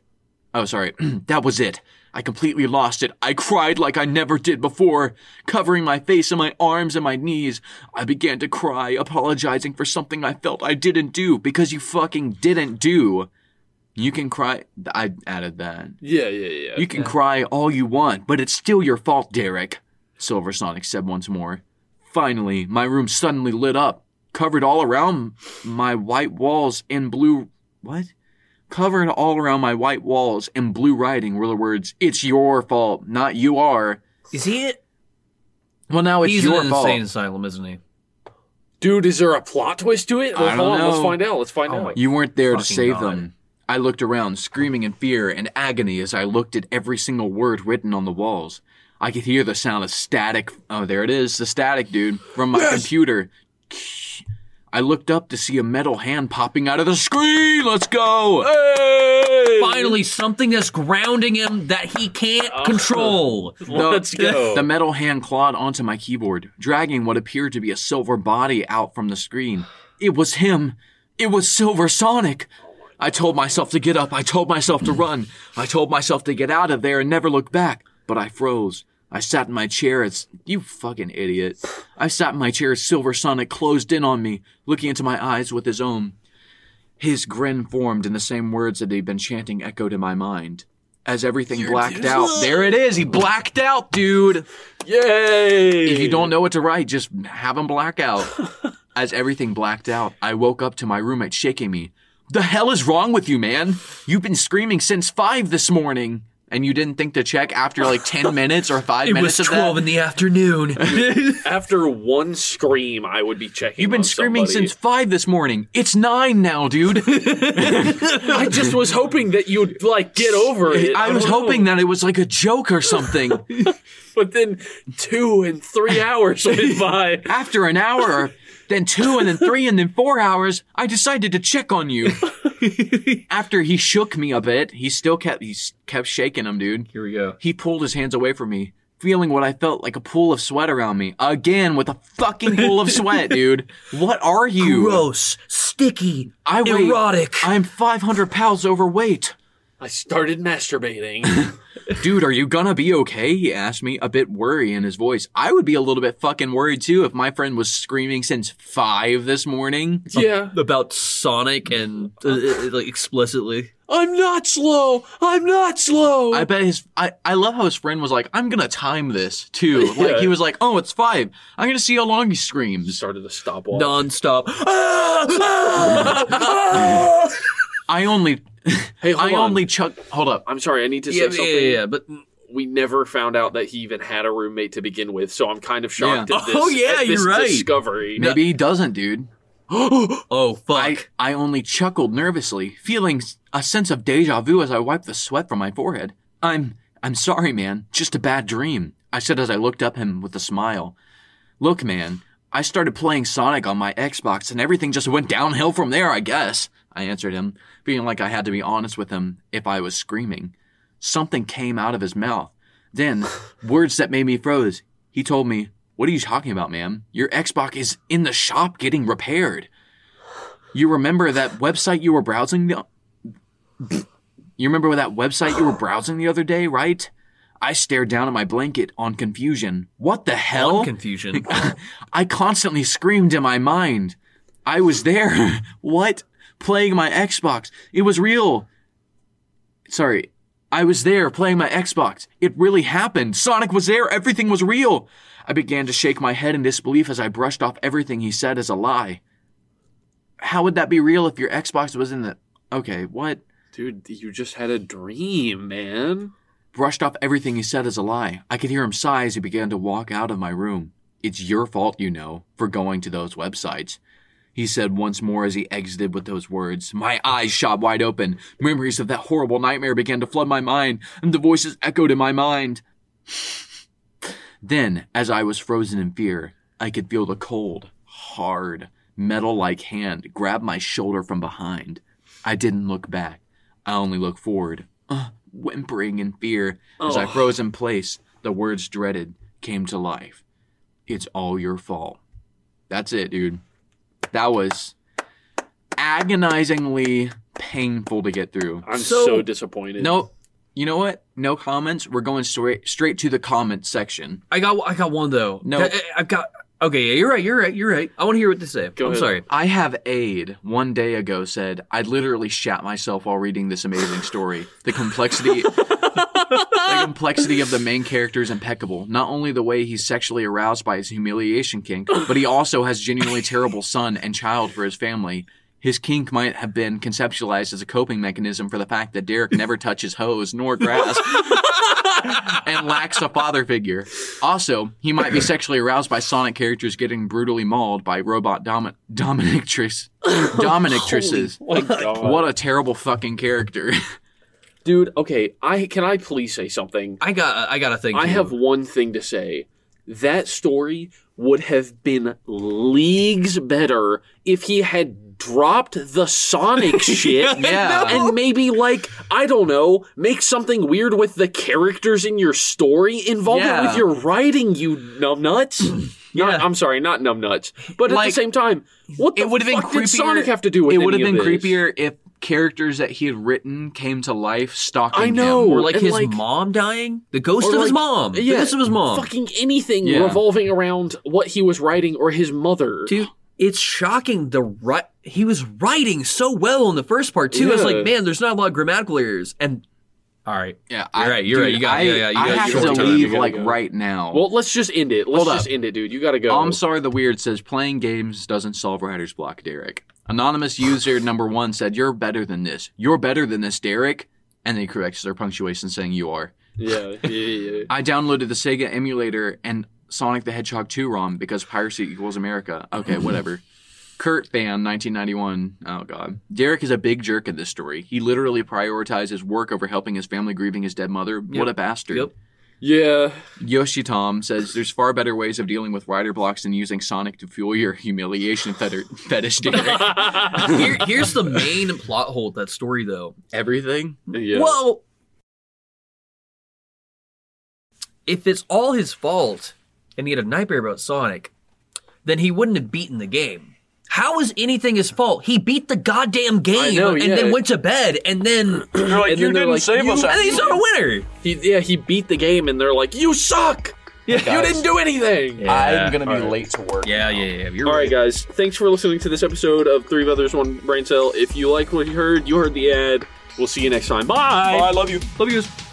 Oh, sorry. that was it. I completely lost it. I cried like I never did before, covering my face and my arms and my knees. I began to cry, apologizing for something I felt I didn't do because you fucking didn't do. You can cry. I added that. Yeah, yeah, yeah. You can cry all you want, but it's still your fault, Derek. Silver Sonic said once more. Finally, my room suddenly lit up, covered all around my white walls in blue. What? Covered all around my white walls in blue writing were the words, It's your fault, not you are. Is he it? Well, now it's He's in your an fault. insane asylum, isn't he? Dude, is there a plot twist to it? Well, I don't hold on, let's find out. Let's find Oh out. You weren't there to Fucking save God. them. I looked around, screaming in fear and agony as I looked at every single word written on the walls. I could hear the sound of static. Oh, there it is, the static, dude, from my computer. I looked up to see a metal hand popping out of the screen. Let's go. Hey! Finally, something that's grounding him that he can't oh. control. Let's go. The metal hand clawed onto my keyboard, dragging what appeared to be a silver body out from the screen. It was him. It was Silver Sonic. I told myself to get up. I told myself to run. I told myself to get out of there and never look back. But I froze. I sat in my chair as you fucking idiot. I sat in my chair as Silver Sonic closed in on me, looking into my eyes with his own. His grin formed and the same words that he'd been chanting echoed in my mind. As everything blacked out, there it is. He blacked out, dude. Yay! If you don't know what to write, just have him black out. As everything blacked out, I woke up to my roommate shaking me. The hell is wrong with you, man? You've been screaming since five this morning. And you didn't think to check after like 10 minutes or 5 It minutes was twelve in the afternoon. After one scream, I would be checking. You've been on screaming somebody. since 5 this morning. It's 9 now, dude. I just was hoping that you'd like get over it. I was don't know. hoping that it was like a joke or something. but then two and three hours went by. After an hour, then 2 and then 3 and then 4 hours, I decided to check on you. After he shook me a bit, he still kept he kept shaking him, dude. Here we go. He pulled his hands away from me, feeling what I felt like a pool of sweat around me. Again with a fucking pool of sweat, dude. What are you? Gross, sticky, I weigh- erotic. I'm 500 pounds overweight. I started masturbating. Dude, are you gonna be okay? He asked me, a bit worry in his voice. I would be a little bit fucking worried too if my friend was screaming since five this morning. yeah. about Sonic and uh, uh, like explicitly. I'm not slow. I'm not slow. I bet his, I, I love how his friend was like, I'm gonna time this too. Like, Yeah. he was like, oh, it's five. I'm gonna see how long he screams. started the stopwatch. Non-stop. Ah, ah, ah. I only, Hey, hold I on. only chuck, hold up. I'm sorry. I need to say yeah, yeah, something. yeah, yeah, but We never found out that he even had a roommate to begin with, so I'm kind of shocked Yeah. at oh, this. Oh, yeah, at this you're right. Discovery. Maybe he doesn't, dude. oh fuck. I, I only chuckled nervously, feeling a sense of deja vu as I wiped the sweat from my forehead. I'm, I'm sorry, man. Just a bad dream. I said as I looked up him with a smile. Look, man, I started playing Sonic on my Xbox and everything just went downhill from there, I guess. I answered him, feeling like I had to be honest with him if I was screaming. Something came out of his mouth. Then, words that made me froze. He told me, What are you talking about, ma'am? Your Xbox is in the shop getting repaired. You remember that website you were browsing the You remember that website you were browsing the other day, right? I stared down at my blanket on confusion. What the hell? On confusion. I constantly screamed in my mind. I was there. what? Playing my Xbox. It was real. Sorry. I was there playing my Xbox. It really happened. Sonic was there. Everything was real. I began to shake my head in disbelief as I brushed off everything he said as a lie. How would that be real if your Xbox was in the. Okay, what? Dude, you just had a dream, man. brushed off everything he said as a lie. I could hear him sigh as he began to walk out of my room. It's your fault, you know, for going to those websites. He said once more as he exited with those words. My eyes shot wide open. Memories of that horrible nightmare began to flood my mind, and the voices echoed in my mind. Then, as I was frozen in fear, I could feel the cold, hard, metal like hand grab my shoulder from behind. I didn't look back. I only looked forward, uh, whimpering in fear as I Oh. froze in place. The words dreaded came to life. It's all your fault. That's it, dude. That was agonizingly painful to get through. I'm so, So- disappointed. No, you know what? No comments. We're going straight straight to the comment section. I got I got one though. No. I, have got. Okay, yeah, you're right. You're right. You're right. I want to hear what they say. Go I'm ahead. sorry. I have aid one day ago said I literally shat myself while reading this amazing story. The complexity the complexity of the main character is impeccable. Not only the way he's sexually aroused by his humiliation kink, but he also has genuinely terrible son and child for his family. His kink might have been conceptualized as a coping mechanism for the fact that Derek never touches hose nor grass and lacks a father figure. Also, he might be sexually aroused by Sonic characters getting brutally mauled by robot domi- dominatrix dominatrixes. My What a terrible fucking character. Dude, okay, I can I please say something? I got uh, I got a thing. I too. have one thing to say. That story would have been leagues better if he had dropped the Sonic shit. Yeah. And maybe like, I don't know, make something weird with the characters in your story, involve it with your writing, you numbnuts. Not, Yeah. I'm sorry, not numbnuts. But at the same time, what the it would have been fuck creepier. did Sonic have to do with It would have been creepier if characters that he had written came to life stalking I know. him. or like and, his like- mom dying. The ghost Or of his like- mom. The ghost of his mom. Fucking anything Yeah. revolving around what he was writing or his mother. Dude, it's shocking. The right he was writing so well in the first part too. It's Yeah. like, man, there's not a lot of grammatical errors. And all right, Yeah, You're right, you're right, you got- I, yeah, yeah, you I got have short to time, leave like go. right now. Well, let's just end it. Let's Hold just up. end it, dude. You gotta go. Oh, I'm sorry, the weird says playing games doesn't solve writer's block, Derek. Anonymous user number one said, You're better than this. You're better than this, Derek. and they he corrects their punctuation saying you are. Yeah, yeah, yeah. I downloaded the Sega emulator and Sonic the Hedgehog 2 ROM because piracy equals America. Okay, whatever. Kurt Band, 1991. Oh, God. Derek is a big jerk in this story. He literally prioritizes work over helping his family grieving his dead mother. What a bastard. Yep. Yeah. Yoshi Tom says there's far better ways of dealing with writer blocks than using Sonic to fuel your humiliation feti- fetish, Here, here's the main plot hole of that story, though. Everything? Yeah. Well, if it's all his fault and he had a nightmare about Sonic, then he wouldn't have beaten the game. How is anything his fault? He beat the goddamn game know, and yeah. then went to bed and then They're like, And then they're like, and he's not a winner. He, yeah, he beat the game, and they're like, "You suck! you Guys. didn't do anything." I'm going to be All right. late to work. Yeah, yeah, yeah. You're All right, right. guys. Thanks for listening to this episode of Three Brothers One Brain Cell. If you like what you heard, you heard the ad. We'll see you next time. Bye. I love you. Love you guys.